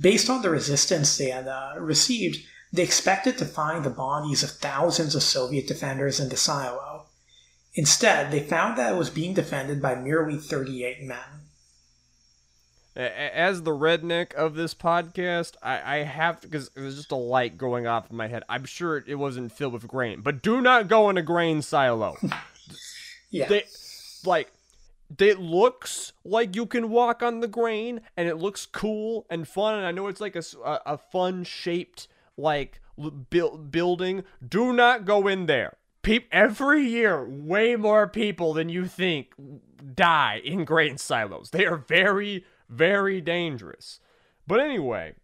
Based on the resistance they had uh, received, they expected to find the bodies of thousands of Soviet defenders in the silo. Instead, they found that it was being defended by merely 38 men. As the redneck of this podcast, I, I have because there's just a light going off in my head. I'm sure it wasn't filled with grain, but do not go in a grain silo. Yeah. they like it looks like you can walk on the grain and it looks cool and fun and i know it's like a a fun shaped like l- buil- building do not go in there Peop- every year way more people than you think die in grain silos they are very very dangerous but anyway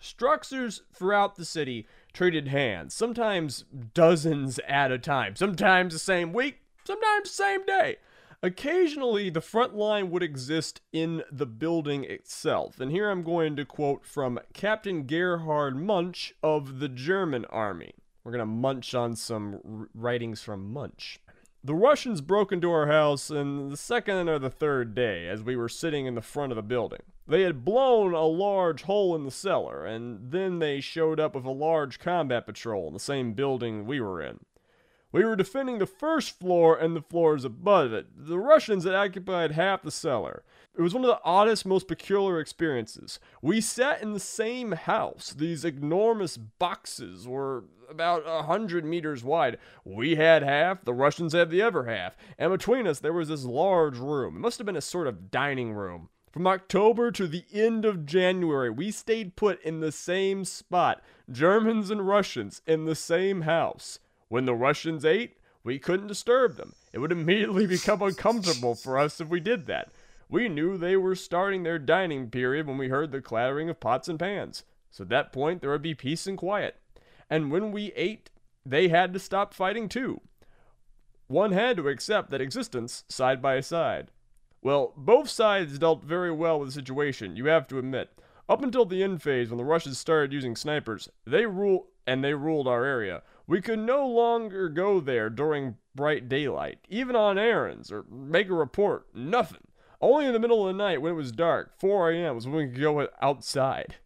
Structures throughout the city traded hands, sometimes dozens at a time, sometimes the same week, sometimes the same day. Occasionally, the front line would exist in the building itself, and here I'm going to quote from Captain Gerhard Munch of the German Army. We're going to munch on some writings from Munch. The Russians broke into our house in the second or the third day as we were sitting in the front of the building. They had blown a large hole in the cellar, and then they showed up with a large combat patrol in the same building we were in. We were defending the first floor and the floors above it. The Russians had occupied half the cellar. It was one of the oddest, most peculiar experiences. We sat in the same house. These enormous boxes were about a hundred meters wide. We had half, the Russians had the other half, and between us there was this large room. It must have been a sort of dining room. From October to the end of January, we stayed put in the same spot, Germans and Russians in the same house. When the Russians ate, we couldn't disturb them. It would immediately become uncomfortable for us if we did that. We knew they were starting their dining period when we heard the clattering of pots and pans. So at that point, there would be peace and quiet. And when we ate, they had to stop fighting too. One had to accept that existence side by side. Well, both sides dealt very well with the situation, you have to admit. Up until the end phase, when the Russians started using snipers, they rule and they ruled our area. We could no longer go there during bright daylight, even on errands or make a report. Nothing. Only in the middle of the night when it was dark, 4 a.m., was when we could go outside.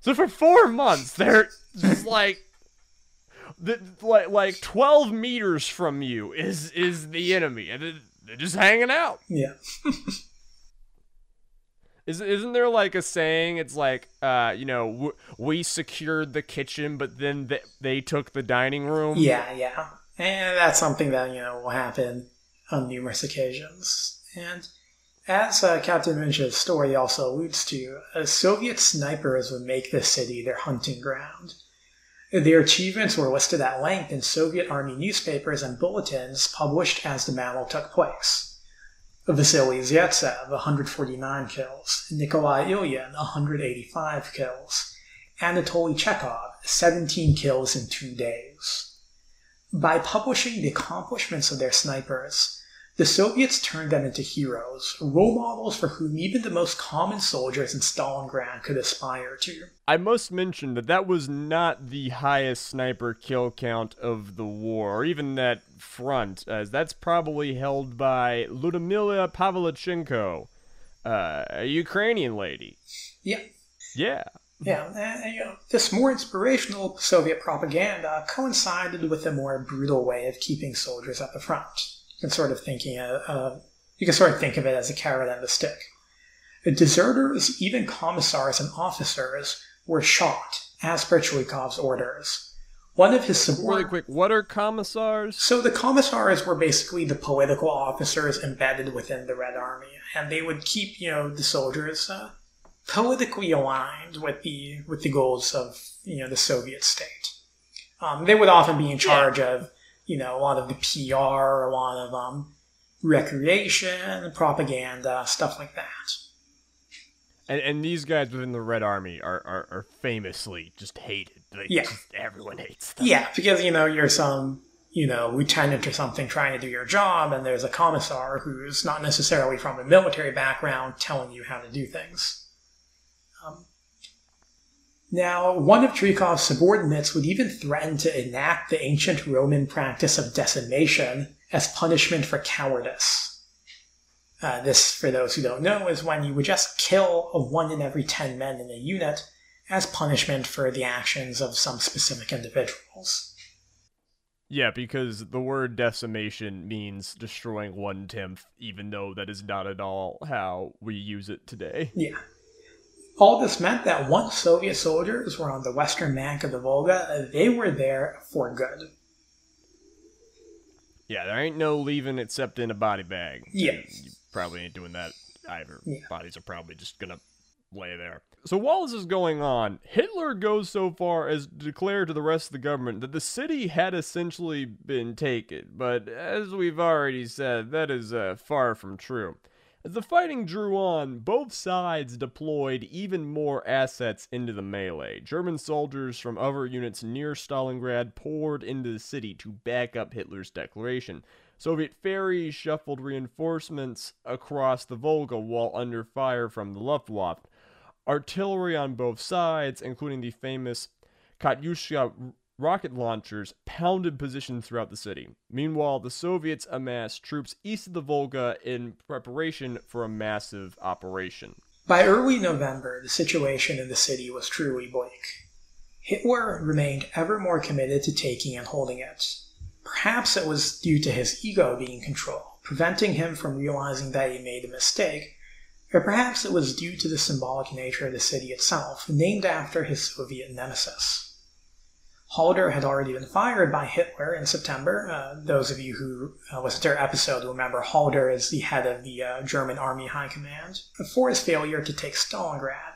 So for four months, they're just like, the, like, like 12 meters from you is is the enemy, and they're just hanging out. Yeah. Is, isn't there like a saying? It's like, uh, you know, w- we secured the kitchen, but then th- they took the dining room. Yeah, yeah. And that's something that, you know, will happen on numerous occasions. And as uh, Captain Minch's story also alludes to, Soviet snipers would make the city their hunting ground. Their achievements were listed at length in Soviet Army newspapers and bulletins published as the battle took place. Vasily Zaitsev, 149 kills, Nikolai Ilyin, 185 kills, Anatoly Chekhov, 17 kills in two days. By publishing the accomplishments of their snipers, the Soviets turned them into heroes, role models for whom even the most common soldiers in Stalingrad could aspire to. I must mention that that was not the highest sniper kill count of the war, or even that front, as that's probably held by Ludmila Pavlichenko, uh, a Ukrainian lady. Yeah. Yeah. Yeah, and, you know, this more inspirational Soviet propaganda coincided with a more brutal way of keeping soldiers at the front can sort of thinking of, uh, you can sort of think of it as a carrot and a stick. The deserters, even commissars and officers, were shot as per Chuikov's orders. One of his subordinates. Really quick, what are commissars? So the commissars were basically the political officers embedded within the Red Army, and they would keep, you know, the soldiers uh, politically aligned with the with the goals of you know the Soviet state. Um, they would often be in charge yeah. of you know, a lot of the PR, a lot of um, recreation, propaganda, stuff like that. And, and these guys within the Red Army are, are, are famously just hated. Like, yeah. Just, everyone hates them. Yeah, because, you know, you're some, you know, lieutenant or something trying to do your job, and there's a commissar who's not necessarily from a military background telling you how to do things. Now, one of Chuikov's subordinates would even threaten to enact the ancient Roman practice of decimation as punishment for cowardice. Uh, this, for those who don't know, is when you would just kill one in every ten men in a unit as punishment for the actions of some specific individuals. Yeah, because the word decimation means destroying one tenth, even though that is not at all how we use it today. Yeah. All this meant that once Soviet soldiers were on the western bank of the Volga, they were there for good. Yeah, there ain't no leaving except in a body bag. Yeah. You probably ain't doing that either. Yeah. Bodies are probably just gonna lay there. So while this is going on, Hitler goes so far as to declare to the rest of the government that the city had essentially been taken, but as we've already said, that is uh, far from true. As the fighting drew on, both sides deployed even more assets into the melee. German soldiers from other units near Stalingrad poured into the city to back up Hitler's declaration. Soviet ferries shuffled reinforcements across the Volga while under fire from the Luftwaffe. Artillery on both sides, including the famous Katyusha rocket launchers pounded positions throughout the city. Meanwhile, the Soviets amassed troops east of the Volga in preparation for a massive operation. By early November, the situation in the city was truly bleak. Hitler remained ever more committed to taking and holding it. Perhaps it was due to his ego being in control, preventing him from realizing that he made a mistake, or perhaps it was due to the symbolic nature of the city itself, named after his Soviet nemesis. Halder had already been fired by Hitler in September. Uh, those of you who uh, listened to our episode remember Halder is the head of the uh, German Army High Command for his failure to take Stalingrad.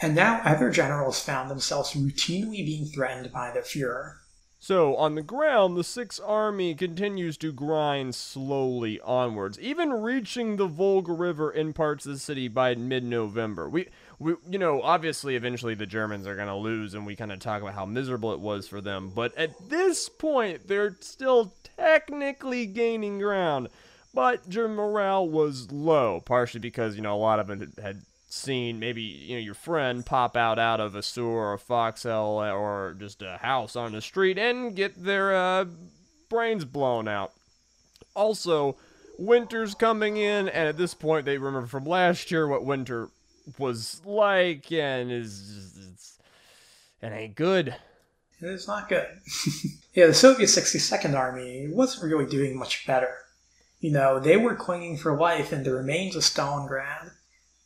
And now other generals found themselves routinely being threatened by the Fuhrer. So, on the ground, the Sixth Army continues to grind slowly onwards, even reaching the Volga River in parts of the city by mid November. We, we, you know, obviously, eventually the Germans are going to lose, and we kind of talk about how miserable it was for them. But at this point, they're still technically gaining ground. But German morale was low, partially because, you know, a lot of them had seen maybe you know your friend pop out out of a sewer or a foxhole or just a house on the street and get their uh, brains blown out. Also, winter's coming in, and at this point, they remember from last year what winter was like, and is it's, it ain't good. It's not good. yeah, the Soviet 62nd Army wasn't really doing much better. You know, they were clinging for life in the remains of Stalingrad.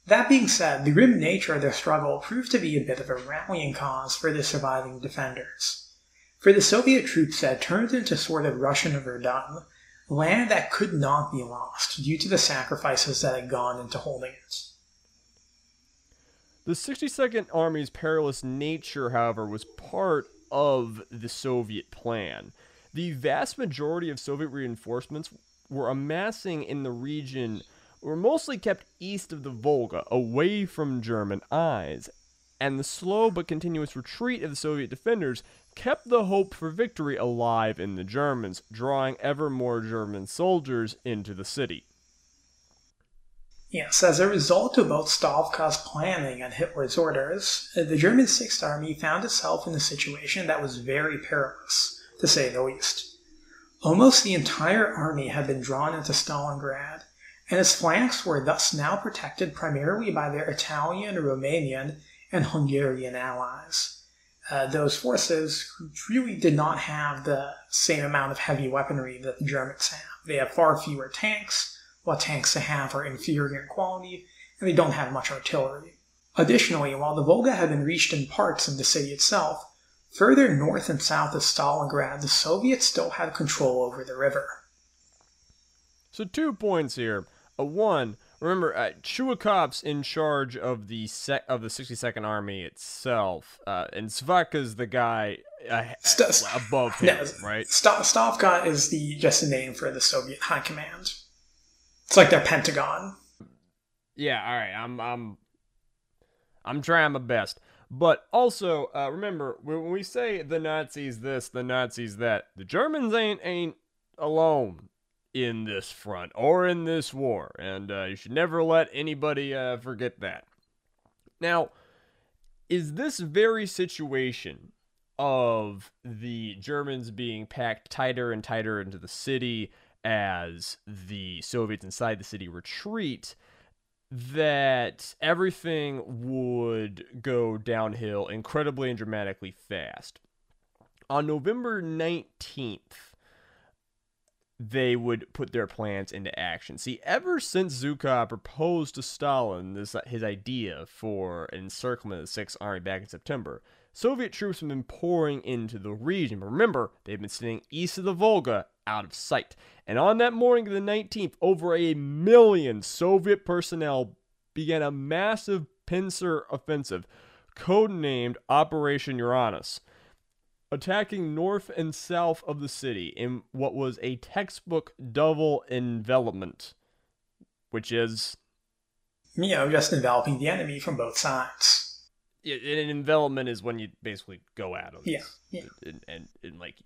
That being said, the grim nature of their struggle proved to be a bit of a rallying cause for the surviving defenders. For the Soviet troops had turned into sort of Russian Verdun, land that could not be lost due to the sacrifices that had gone into holding it. The 62nd Army's perilous nature, however, was part of the Soviet plan. The vast majority of Soviet reinforcements were amassing in the region were mostly kept east of the Volga, away from German eyes, and the slow but continuous retreat of the Soviet defenders kept the hope for victory alive in the Germans, drawing ever more German soldiers into the city. Yes, as a result of both Stavka's planning and Hitler's orders, the German Sixth Army found itself in a situation that was very perilous, to say the least. Almost the entire army had been drawn into Stalingrad, and its flanks were thus now protected primarily by their Italian, Romanian, and Hungarian allies. Uh, those forces really did not have the same amount of heavy weaponry that the Germans have. They have far fewer tanks, what tanks they have are inferior in quality, and they don't have much artillery. Additionally, while the Volga had been reached in parts of the city itself, further north and south of Stalingrad, the Soviets still had control over the river. So, two points here. Uh, one, remember, uh, Chuikov's in charge of the sec- of the 62nd Army itself, uh, and Svaka's the guy uh, St- above him, no, right? St- Stavka is the just a name for the Soviet High Command. It's like their Pentagon. Yeah, all right. I'm I'm I'm trying my best. But also, uh, remember when we say the Nazis this, the Nazis that, the Germans ain't ain't alone in this front or in this war, and uh, you should never let anybody uh, forget that. Now, is this very situation of the Germans being packed tighter and tighter into the city? As the Soviets inside the city retreat, that everything would go downhill incredibly and dramatically fast. On November 19th, they would put their plans into action. See, ever since Zhukov proposed to Stalin this his idea for an encirclement of the Sixth Army back in September, Soviet troops have been pouring into the region. Remember, they've been sitting east of the Volga out of sight. And on that morning of the 19th, over a million Soviet personnel began a massive pincer offensive, codenamed Operation Uranus, attacking north and south of the city in what was a textbook double envelopment, which is. You know, just enveloping the enemy from both sides. Yeah, an envelopment is when you basically go at them. Yeah, yeah. And, and, and like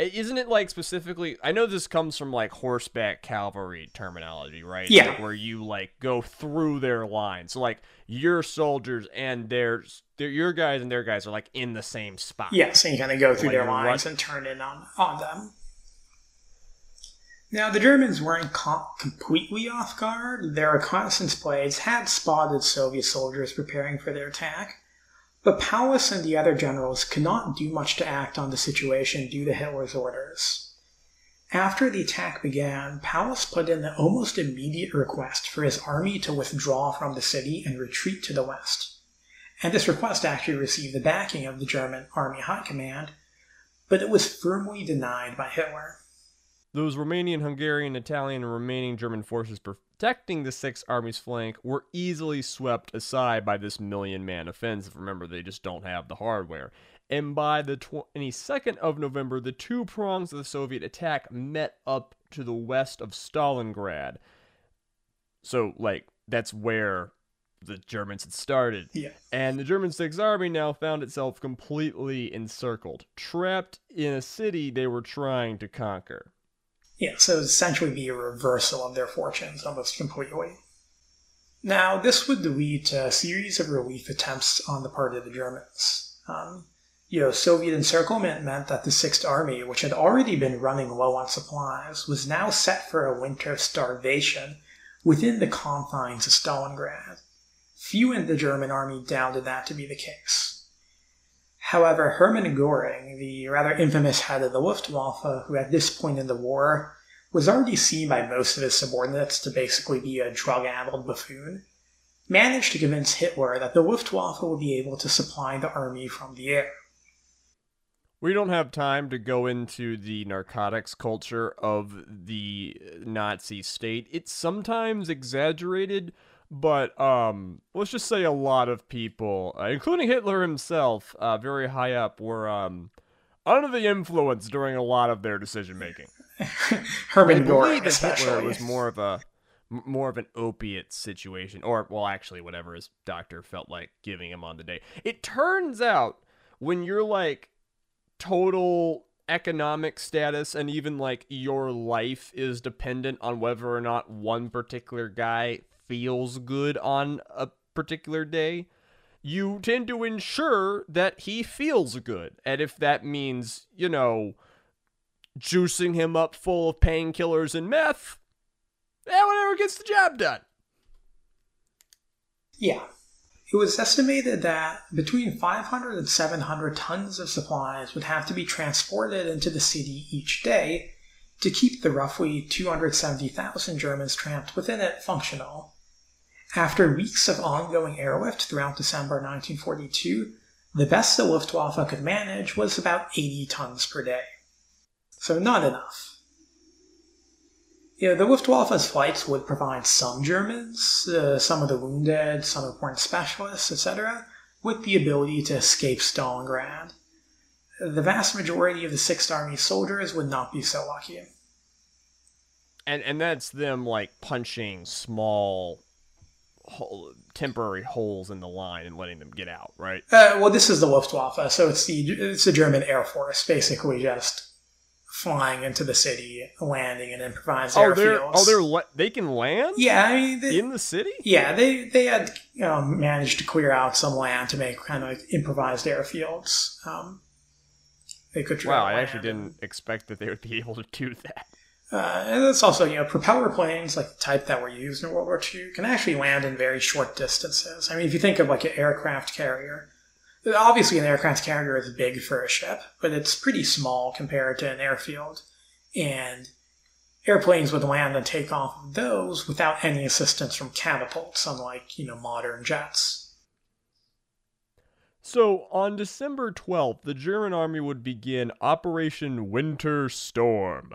isn't it like specifically? I know this comes from like horseback cavalry terminology, right? Yeah. Like where you like go through their lines. So like your soldiers and their, their your guys and their guys are like in the same spot. Yeah, so you kind of go through like their lines run- and turn in on on them. Now, the Germans weren't co- completely off guard. Their reconnaissance planes had spotted Soviet soldiers preparing for their attack, but Paulus and the other generals could not do much to act on the situation due to Hitler's orders. After the attack began, Paulus put in the almost immediate request for his army to withdraw from the city and retreat to the west. And this request actually received the backing of the German Army High Command, but it was firmly denied by Hitler. Those Romanian, Hungarian, Italian, and remaining German forces protecting the Sixth Army's flank were easily swept aside by this million man offensive. Remember, they just don't have the hardware. And by the 22nd of November, the two prongs of the Soviet attack met up to the west of Stalingrad. So, like, that's where the Germans had started. Yeah. And the German Sixth Army now found itself completely encircled, trapped in a city they were trying to conquer. Yeah, so it would essentially be a reversal of their fortunes almost completely. Now, this would lead to a series of relief attempts on the part of the Germans. Um, You know, Soviet encirclement meant that the Sixth Army, which had already been running low on supplies, was now set for a winter of starvation within the confines of Stalingrad. Few in the German army doubted that to be the case. However, Hermann Goring, the rather infamous head of the Luftwaffe, who at this point in the war was already seen by most of his subordinates to basically be a drug addled buffoon, managed to convince Hitler that the Luftwaffe would be able to supply the army from the air. We don't have time to go into the narcotics culture of the Nazi state. It's sometimes exaggerated, but um, let's just say a lot of people, uh, including Hitler himself, uh, very high up, were um, under the influence during a lot of their decision making. Hermann Goring, that Hitler was more of a more of an opiate situation, or well, actually, whatever his doctor felt like giving him on the day. It turns out when you're like total economic status and even like your life is dependent on whether or not one particular guy feels good on a particular day, you tend to ensure that he feels good. And if that means, you know, juicing him up full of painkillers and meth, yeah, whatever gets the job done. Yeah. It was estimated that between 500 and 700 tons of supplies would have to be transported into the city each day to keep the roughly 270,000 Germans trapped within it functional. After weeks of ongoing airlift throughout December 1942, the best the Luftwaffe could manage was about 80 tons per day. So not enough. You know, the Luftwaffe's flights would provide some Germans, uh, some of the wounded, some of important specialists, etc., with the ability to escape Stalingrad. The vast majority of the Sixth Army soldiers would not be so lucky. And and that's them like punching small hole, temporary holes in the line and letting them get out, right? Uh, well, this is the Luftwaffe, so it's the it's the German Air Force, basically just flying into the city, landing and improvised Oh, they're airfields. oh they're la- they can land yeah, I mean, they, in the city. yeah, they they had um, managed to clear out some land to make kind of like improvised airfields. Um, they could Wow, I actually didn't expect that they would be able to do that. Uh, and it's also, you know, propeller planes like the type that were used in World War II can actually land in very short distances. I mean, if you think of like an aircraft carrier, obviously an aircraft carrier is big for a ship, but it's pretty small compared to an airfield. And airplanes would land and take off of those without any assistance from catapults, unlike, you know, modern jets. So on December 12th, the German army would begin Operation Winter Storm,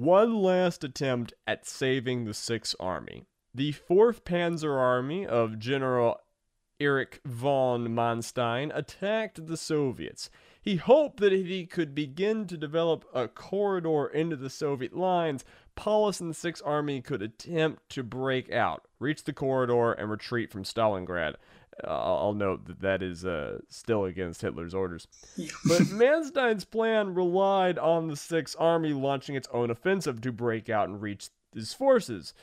one last attempt at saving the Sixth Army. The 4th Panzer Army of General Erich von Manstein attacked the Soviets. He hoped that if he could begin to develop a corridor into the Soviet lines, Paulus and the Sixth Army could attempt to break out, reach the corridor, and retreat from Stalingrad. I'll I'll note that that is uh, still against Hitler's orders. But Manstein's plan relied on the Sixth Army launching its own offensive to break out and reach his forces.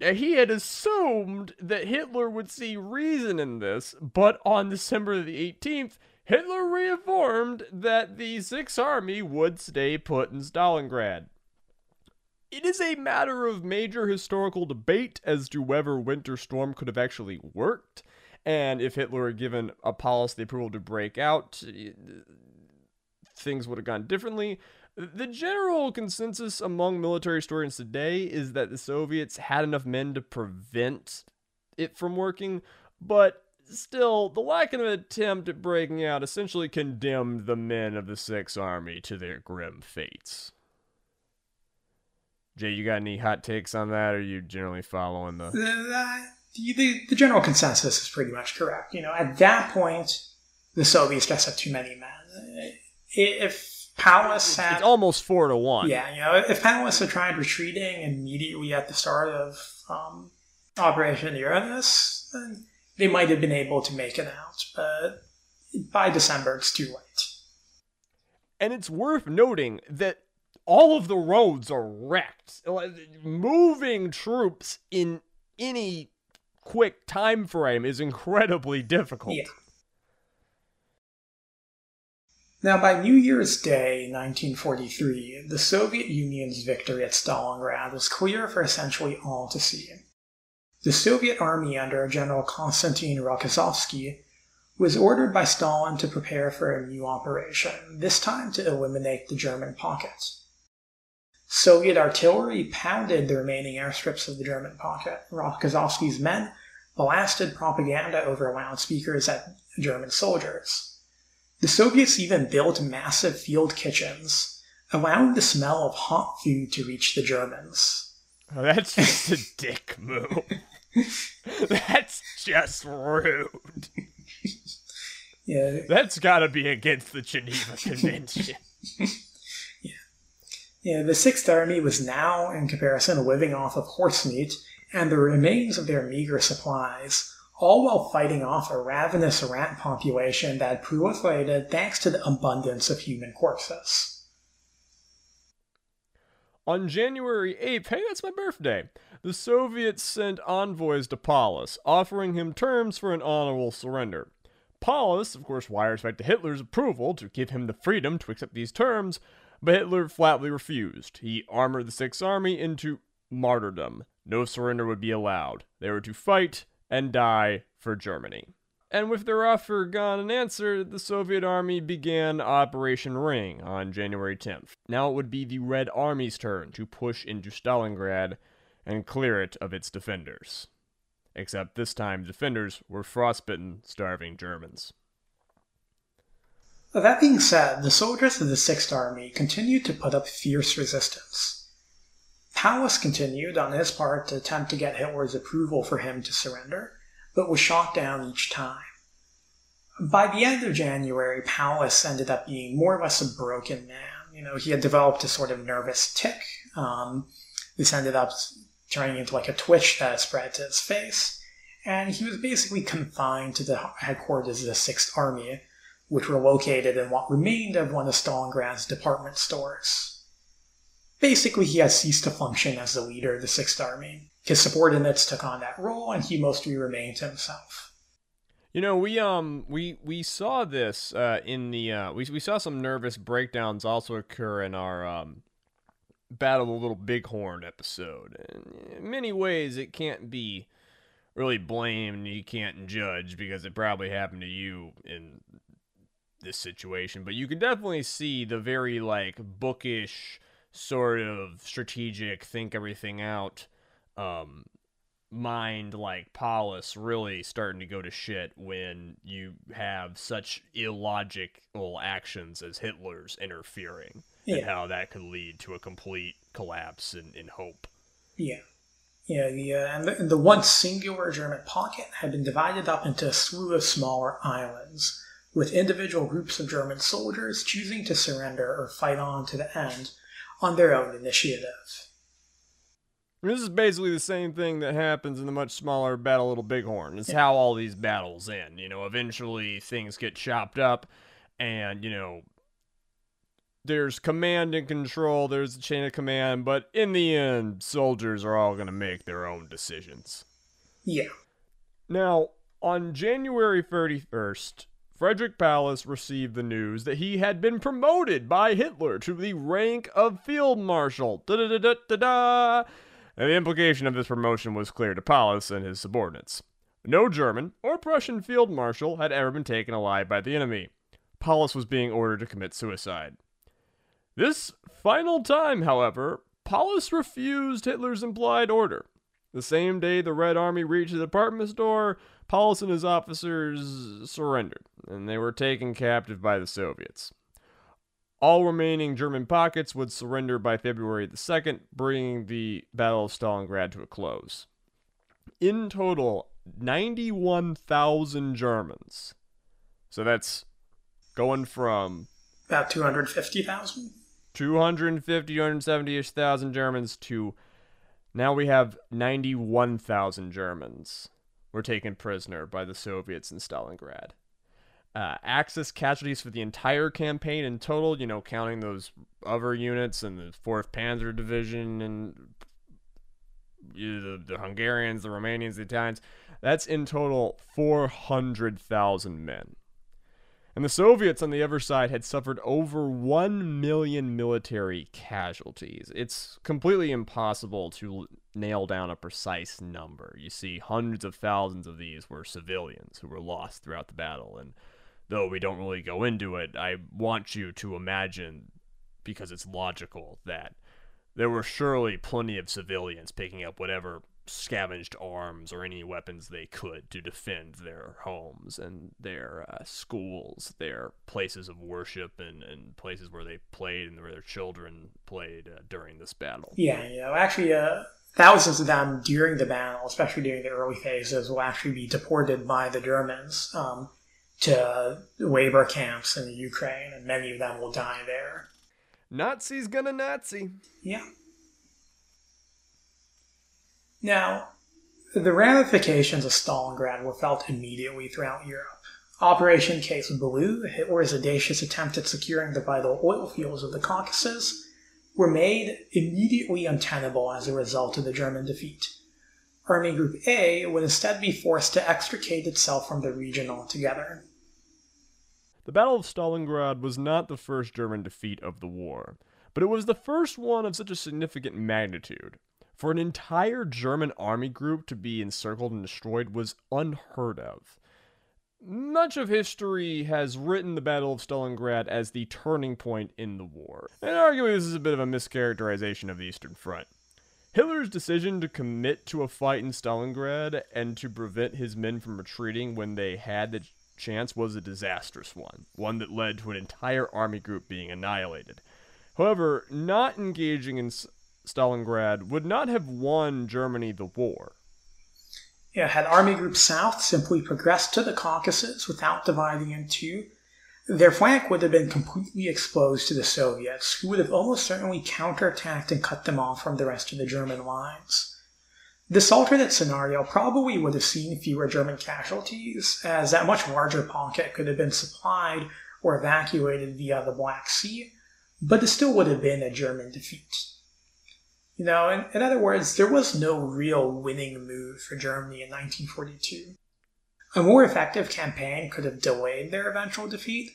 Now, He had assumed that Hitler would see reason in this, but on December the 18th, Hitler reaffirmed that the Sixth Army would stay put in Stalingrad. It is a matter of major historical debate as to whether Winter Storm could have actually worked, and if Hitler had given a policy approval to break out, things would have gone differently. The general consensus among military historians today is that the Soviets had enough men to prevent it from working, but still, the lack of an attempt at breaking out essentially condemned the men of the Sixth Army to their grim fates. Jay, you got any hot takes on that, or are you generally following the. The, the, the, general consensus is pretty much correct. You know, at that point, the Soviets just had too many men. If Paulus had It's almost four to one. Yeah, you know, if Paulus had tried retreating immediately at the start of um, Operation Uranus, then they might have been able to make it out. But by December, it's too late. And it's worth noting that all of the roads are wrecked. Moving troops in any quick time frame is incredibly difficult. Yeah. Now, by New Year's Day 1943, the Soviet Union's victory at Stalingrad was clear for essentially all to see. The Soviet army under General Konstantin Rokossovsky was ordered by Stalin to prepare for a new operation, this time to eliminate the German pocket. Soviet artillery pounded the remaining airstrips of the German pocket. Rokossovsky's men blasted propaganda over loudspeakers at German soldiers. The Soviets even built massive field kitchens, allowing the smell of hot food to reach the Germans. Oh, that's just a dick move. that's just rude. Yeah, That's got to be against the Geneva Convention. yeah, the Sixth Army was now, in comparison, living off of horse meat and the remains of their meager supplies, all while fighting off a ravenous rat population that proliferated thanks to the abundance of human corpses. On January 8th, hey, that's my birthday, the Soviets sent envoys to Paulus, offering him terms for an honorable surrender. Paulus, of course, wires back to Hitler's approval to give him the freedom to accept these terms, but Hitler flatly refused. He armored the Sixth Army into martyrdom. No surrender would be allowed. They were to fight and die for Germany. And with their offer gone unanswered, the Soviet army began Operation Ring on January 10th. Now it would be the Red Army's turn to push into Stalingrad and clear it of its defenders. Except this time, defenders were frostbitten, starving Germans. That being said, the soldiers of the Sixth Army continued to put up fierce resistance. Paulus continued, on his part, to attempt to get Hitler's approval for him to surrender, but was shot down each time. By the end of January, Paulus ended up being more or less a broken man. You know, he had developed a sort of nervous tic. Um, this ended up turning into like a twitch that spread to his face, and he was basically confined to the headquarters of the Sixth Army, which were located in what remained of one of Stalingrad's department stores. Basically, he had ceased to function as the leader of the Sixth Army. His subordinates took on that role, and he mostly remained himself. You know, we um we we saw this uh, in the uh, we we saw some nervous breakdowns also occur in our um Battle of the Little Bighorn episode. And in many ways, it can't be really blamed. You can't judge because it probably happened to you in this situation. But you can definitely see the very like bookish sort of strategic, think everything out um, mind like Paulus really starting to go to shit when you have such illogical actions as Hitler's interfering and how that could lead to a complete collapse in, in hope. Yeah. Yeah, the, uh, and the, and the once singular German pocket had been divided up into a slew of smaller islands, with individual groups of German soldiers choosing to surrender or fight on to the end on their own initiative. This is basically the same thing that happens in the much smaller Battle of Little Bighorn. It's how all these battles end. You know, eventually things get chopped up, and, you know, there's command and control, there's a chain of command, but in the end, soldiers are all going to make their own decisions. Yeah. Now, on January 31st, Frederick Paulus received the news that he had been promoted by Hitler to the rank of Field Marshal. Da-da-da-da-da-da. And the implication of this promotion was clear to Paulus and his subordinates. No German or Prussian field marshal had ever been taken alive by the enemy. Paulus was being ordered to commit suicide. This final time, however, Paulus refused Hitler's implied order. The same day the Red Army reached the department store, Paulus and his officers surrendered, and they were taken captive by the Soviets. All remaining German pockets would surrender by February the 2nd, bringing the Battle of Stalingrad to a close. In total, 91,000 Germans. So that's going from About 250,000? 250, 270 thousand Germans to now we have 91,000 Germans were taken prisoner by the Soviets in Stalingrad. Uh, Axis casualties for the entire campaign in total, you know, counting those other units and the 4th Panzer Division and the, the Hungarians, the Romanians, the Italians, that's in total 400,000 men. And the Soviets on the other side had suffered over 1 million military casualties. It's completely impossible to nail down a precise number. You see, hundreds of thousands of these were civilians who were lost throughout the battle. And though we don't really go into it, I want you to imagine, because it's logical, that there were surely plenty of civilians picking up whatever scavenged arms or any weapons they could to defend their homes and their uh, schools, their places of worship, and, and places where they played and where their children played uh, during this battle. Yeah, you know, actually, uh, thousands of them during the battle, especially during the early phases, will actually be deported by the Germans um, to labor camps in the Ukraine, and many of them will die there. Nazis gonna Nazi. Yeah. Now, the ramifications of Stalingrad were felt immediately throughout Europe. Operation Case Blue, Hitler's audacious attempt at securing the vital oil fields of the Caucasus, were made immediately untenable as a result of the German defeat. Army Group A would instead be forced to extricate itself from the region altogether. The Battle of Stalingrad was not the first German defeat of the war, but it was the first one of such a significant magnitude. For an entire German army group to be encircled and destroyed was unheard of. Much of history has written the Battle of Stalingrad as the turning point in the war, and arguably this is a bit of a mischaracterization of the Eastern Front. Hitler's decision to commit to a fight in Stalingrad and to prevent his men from retreating when they had the chance was a disastrous one, one that led to an entire army group being annihilated. However, not engaging in Stalingrad would not have won Germany the war. Yeah, had Army Group South simply progressed to the Caucasus without dividing in two, their flank would have been completely exposed to the Soviets, who would have almost certainly counterattacked and cut them off from the rest of the German lines. This alternate scenario probably would have seen fewer German casualties, as that much larger pocket could have been supplied or evacuated via the Black Sea, but it still would have been a German defeat. You know, in, in other words, there was no real winning move for Germany in 1942. A more effective campaign could have delayed their eventual defeat,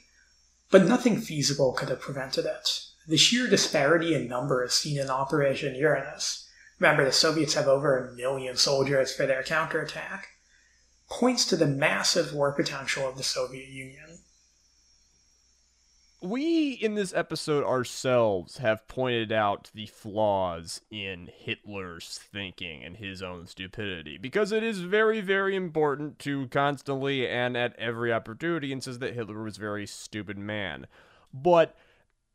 but nothing feasible could have prevented it. The sheer disparity in numbers seen in Operation Uranus, remember the Soviets have over a million soldiers for their counterattack, points to the massive war potential of the Soviet Union we in this episode ourselves have pointed out the flaws in Hitler's thinking and his own stupidity because it is very, very important to constantly and at every opportunity insist that Hitler was a very stupid man. But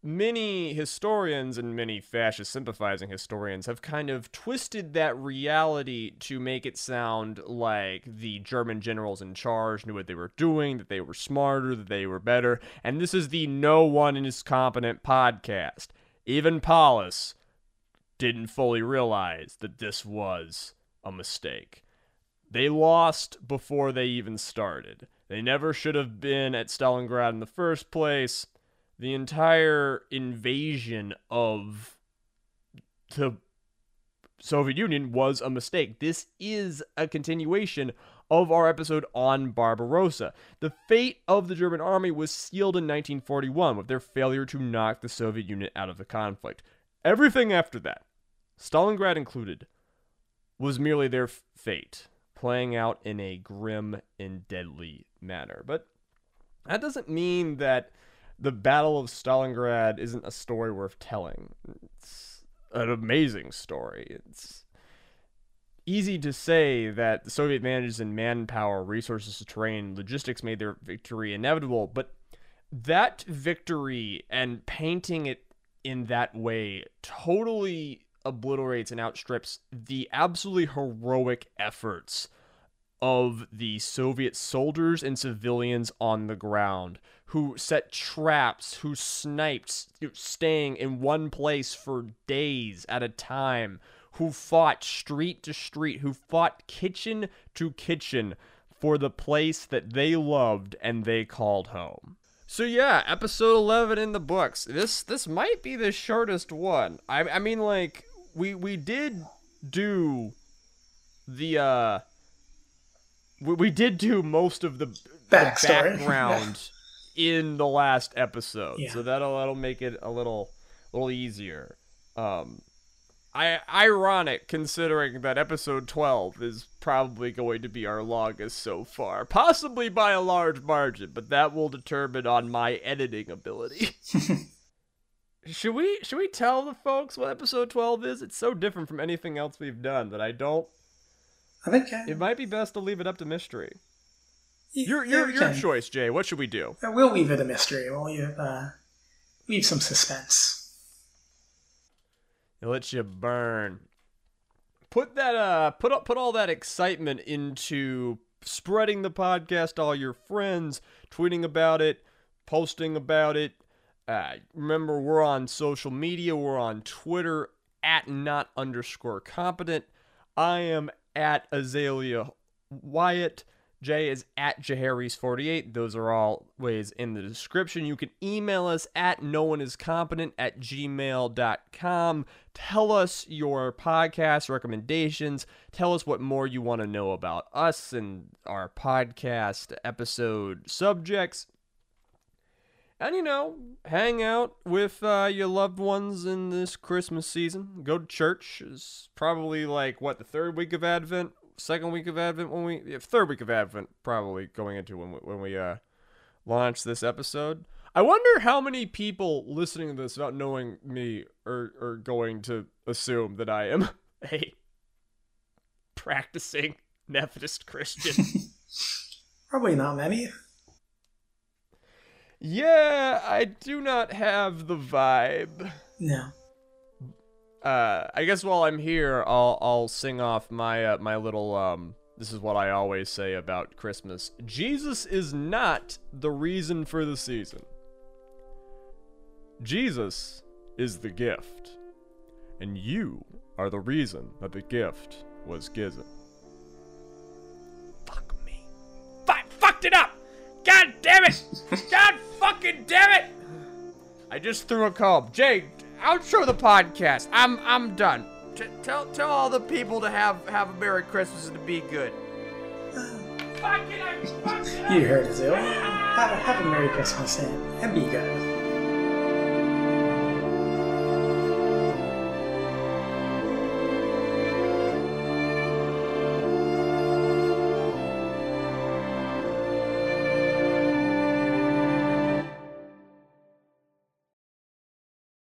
many historians and many fascist sympathizing historians have kind of twisted that reality to make it sound like the German generals in charge knew what they were doing, that they were smarter, that they were better. And this is the No One is Competent podcast. Even Paulus didn't fully realize that this was a mistake. They lost before they even started. They never should have been at Stalingrad in the first place the entire invasion of the Soviet Union was a mistake. This is a continuation of our episode on Barbarossa. The fate of the German army was sealed in 1941 with their failure to knock the Soviet Union out of the conflict. Everything after that, Stalingrad included, was merely their fate, playing out in a grim and deadly manner. But that doesn't mean that the Battle of Stalingrad isn't a story worth telling. It's an amazing story. It's easy to say that the Soviet advantages in manpower, resources, terrain, logistics made their victory inevitable, but that victory and painting it in that way totally obliterates and outstrips the absolutely heroic efforts of the Soviet soldiers and civilians on the ground who set traps, who sniped, staying in one place for days at a time, who fought street to street, who fought kitchen to kitchen for the place that they loved and they called home. So yeah, episode 11 in the books. This this might be the shortest one. I I mean like we we did do the uh we, we did do most of the, the background in the last episode, Yeah. so that'll that'll make it a little little easier. Um, I ironic considering that episode twelve is probably going to be our longest so far, possibly by a large margin, but that will determine on my editing ability. should we should we tell the folks what episode twelve is? It's so different from anything else we've done that I don't. I think It might be best to leave it up to mystery. y- Your your we your can. choice, Jay. What should we do? We'll leave it a mystery. We'll leave, uh, leave some suspense. It lets you burn. Put that uh put up put all that excitement into spreading the podcast to all your friends, tweeting about it, posting about it. Uh, remember we're on social media, we're on Twitter at not underscore competent. I am at Azalea Wyatt. Jay is at Jaharis48. Those are all ways in the description. You can email us at no one is competent at gmail.com. Tell us your podcast recommendations. Tell us what more you want to know about us and our podcast episode subjects. And you know, hang out with uh, your loved ones in this Christmas season. Go to church. It's probably like what the third week of Advent, second week of Advent when we yeah, third week of Advent probably going into when we, when we uh launch this episode. I wonder how many people listening to this without knowing me are are going to assume that I am a practicing Methodist Christian. Probably not many. Yeah, I do not have the vibe. No. uh, I guess while I'm here, I'll I'll sing off my uh, my little um. This is what I always say about Christmas. Jesus is not the reason for the season. Jesus is the gift, and you are the reason that the gift was given. Fuck me. I fucked it up. God damn it. God fucking damn it. I just threw a comb. Jay, outro the podcast. I'm I'm done. T- tell tell all the people to have have a Merry Christmas and to be good. Fuck it, I fucked it. You heard it, Zoe. Have a, have a Merry Christmas and, and be good.